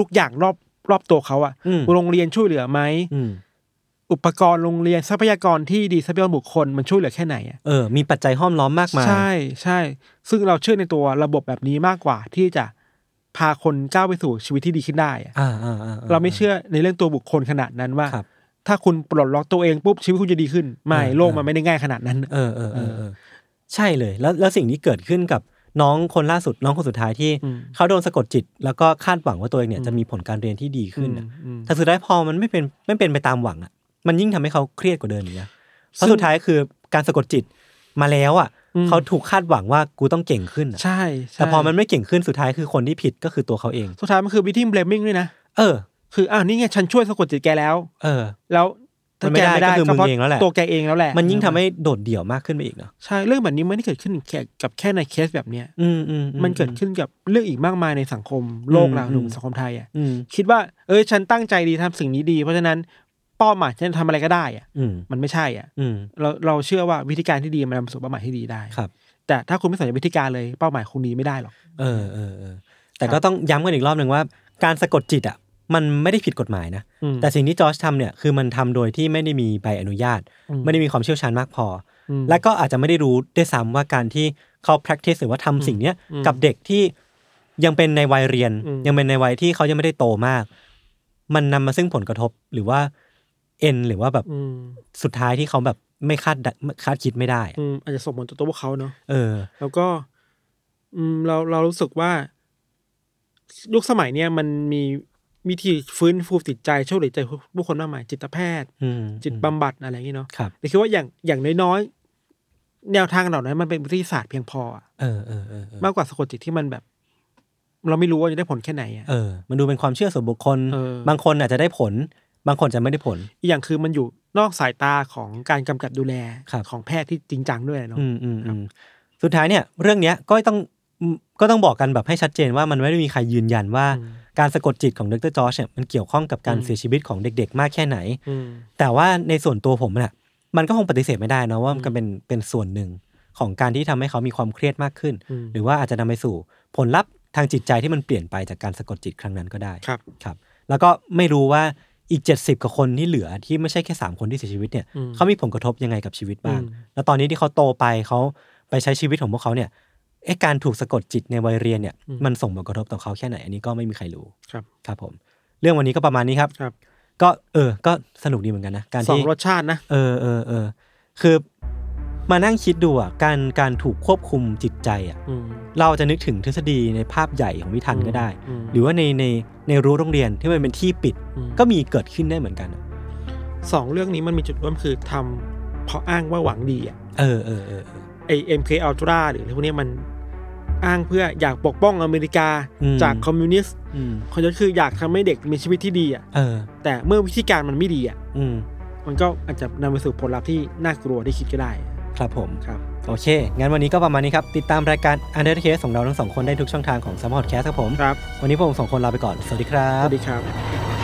ทุกๆอย่างรอบรอบตัวเขาอะอืมโรงเรียนช่วยเหลือไหม อืมอุปกรณ์โรงเรียนทรัพยากรที่ดีทรัพยากรบุคคลมันช่วยเหลือแค่ไหนอะเออมีปัจจัยห้อมล้อมมากมายใช่ใช่ ซึ่งเราเชื่อในตัวระบบแบบนี้มากกว่าที่จะพาคนก้าวไปสู่ชีวิตที่ดีขึ้นได้อะอ่าอ่าอ่าเราไม่เชื่อในเรื่องตัวบุคคลขนาดนั้นว่าครับถ้าคุณปลดล็อกตัวเองปุ๊บชีวิตคุณจะดีขึ้น ไม่เออโลกเออมันไม่ได้ง่ายขนาดนั้น เออเออเออเออใช่เลย แล้วแล้วสิ่งที่เกิดขึ้นกับน้องคนล่าสุดน้องคนสุดท้ายที่อืมเขาโดนสะกดจิต แล้วก็คาดหวังว่าตัวเองเนี่ยอืมจะมีผลการเรียนที่ดีขึ้นอืน่ะมอืมแต่สุดท้ายพอมันไม่เป็นไม่เป็นไปตามหวังอะ มันยิ่งทำให้เขาเครียดกว่าเดิมอีกนะเพราะซึ่งสุดท้ายคือการสะกดจิตมาแล้วอะอืมเขาถูกคาดหวังว่ากูต้องเก่งขึ้นอะใช่ใช่แต่พอมันไม่เก่งขึ้นสุดท้ายคือคนที่ผิดก็คือตัวเขาเอง สุดท้ายมันคือ victim blaming ด้วยนะเออ คืออ้าวนี่ไงฉันช่วยสะกดจิตแกแล้ว เออ แล้วถ้ามันไม่แกได้ไม่ได้ก็คือก็เพราะมึงเองแล้วแหละตัวแกเองแล้วแหละมันยิ่งทำให้โดดเดี่ยวมากขึ้นไปอีกเนาะใช่เรื่องแบบนี้ไม่ได้เกิดขึ้นแค่กับแค่ในเคสแบบเนี้ยอืมอืมอืมันเกิดขึ้นกับเรื่องอีกมากมายในสังคมโลกเราอืมหรือสังคมไทยอะอืมคิดว่า เอ้ยฉันตั้งใจดีทำสิ่งนี้ดี เพราะฉะนั้น เป้าหมายฉันจะทำอะไรก็ได้อะอืมมันไม่ใช่อะ อืมเราเราเชื่อว่าวิธีการที่ดีมันนำไปสู่เป้าหมายที่ดีได้ ครับ แต่ถ้าคุณไม่สนใจวิธีการเลยเป้าหมายคุณดีไม่ได้หรอก เออเออเออแต่ก็ต้องย้ำกันอีกรอบหนึ่งว่า การสะกดจิตอะ มันไม่ได้ผิดกฎหมายนะ อืมแต่สิ่งที่จอร์จทำเนี่ยคือมันทำโดยที่ไม่ได้มีใบอนุญาต อืม ไม่ได้มีความเชี่ยวชาญมากพออมและก็อาจจะไม่ได้รู้ด้วยซ้ำว่าการที่เขา practice หรือว่าทำสิ่งเนี้ยอืมกับเด็กที่ยังเป็นในวัยเรียน อืม ยังเป็นในวัยที่เขายังไม่ได้โตมาก มันนำมาซึ่งผลกระทบ หรือว่า เอ็นหรือว่าแบบอืมสุดท้ายที่เขาแบบไม่คาดดคาดคิดไม่ได้อะอืมอาจจะส่งผลต่อตัวพวกเขาเนาะเออ แล้วก็ อืมเราเรารู้สึกว่ายุคสมัยเนี้ยมันมีวิธีฟื้นฟูจิตใจช่วยเหลือใจผู้คนมากมายจิตแพทย์อืมจิตบำบัดอะไรอย่างนี้เนาะครับแต่คิดว่าอย่างอย่างน้อยๆแนวทางเหล่านั้นมันเป็นวิทยาศาสตร์เพียงพออะเออเออเออเออมากกว่าสะกดจิตที่มันแบบ เราไม่รู้ว่าจะได้ผลแค่ไหนอะเออมันดูเป็นความเชื่อส่วนบุคคลเออบางคนอาจจะได้ผล บางคนจะไม่ได้ผล อีกอย่างคือมันอยู่นอกสายตาของการกำกับดูแลครับของแพทย์ที่จริงจังด้วยเนาะอืมอืมอืมสุดท้ายเนี่ยเรื่องเนี้ยก็ต้องอืมก็ต้องบอกกันแบบให้ชัดเจนว่ามันไม่ได้มีใครยืนยันว่าอืมการสะกดจิตของดรจอร์จเนี่ยมันเกี่ยวข้องกับการอืมเสียชีวิตของเด็กๆ มากแค่ไหนอืมแต่ว่าในส่วนตัวผมน่ะมันก็คงปฏิเสธไม่ได้นะว่ามันเป็นเป็นส่วนหนึ่งของการที่ทำให้เขามีความเครียดมากขึ้นอืมหรือว่าอาจจะนำไปสู่ผลลัพธ์ทางจิตใจที่มันเปลี่ยนไปจากการสะกดจิตครั้งนั้นก็ได้ครับครับ แล้วก็ไม่รู้ว่า อีก 70กว่าคนที่เหลือที่ไม่ใช่แค่ 3 คนที่เสียชีวิตเนี่ยอืมเขามีผลกระทบยังไงกับชีวิตบ้างอืมแล้วตอนนี้ที่เขาโตไปเขาไปใช้ชีวิตของพวกเขาเนี่ยไอ้การถูกสะกดจิตในวัยเรียนเนี่ยมันส่งผลกระทบต่อเขาแค่ไหนอันนี้ก็ไม่มีใครรู้ครับครับผม เรื่องวันนี้ก็ประมาณนี้ครับครับ ก็เออ ก็สนุกดีเหมือนกันนะการสองที่รสชาตินะเออเออเออคือ มานั่งคิดดูอะการการถูกควบคุมจิตใจอะอืม เราจะนึกถึงทฤษฎีในภาพใหญ่ของวิทันก็ได้ อืม หรือว่าในในในรั้วโรงเรียนที่มันเป็นที่ปิดอืมก็มีเกิดขึ้นได้เหมือนกันอะสองเรื่องนี้มันมีจุดร่วมคือทำเพราะอ้างว่าหวังดีอะเออเออเออเออ ไอ MK Ultra หรืออะไรพวกเนี้ยมันอ้างเพื่ออยากปกป้องอเมริกาอืม จากคอมมิวนิสต์อืมคนนั้นคืออยากทำให้เด็กมีชีวิตที่ดีอะเออ แต่เมื่อวิธีการมันไม่ดีอะ อืม มันก็อาจจะนำไปสู่ผลลัพธ์ที่น่ากลัวที่คิดก็ได้ ครับผมครับโอเค งั้นวันนี้ก็ประมาณนี้ครับ ติดตามรายการ Under the Case ของเราทั้งสองคนได้ทุกช่องทางของ s ม m ร์ Cast ครับผม ครับ วันนี้พวกผมสองคนลาไปก่อน สวัสดีครัสบวัสดีครับ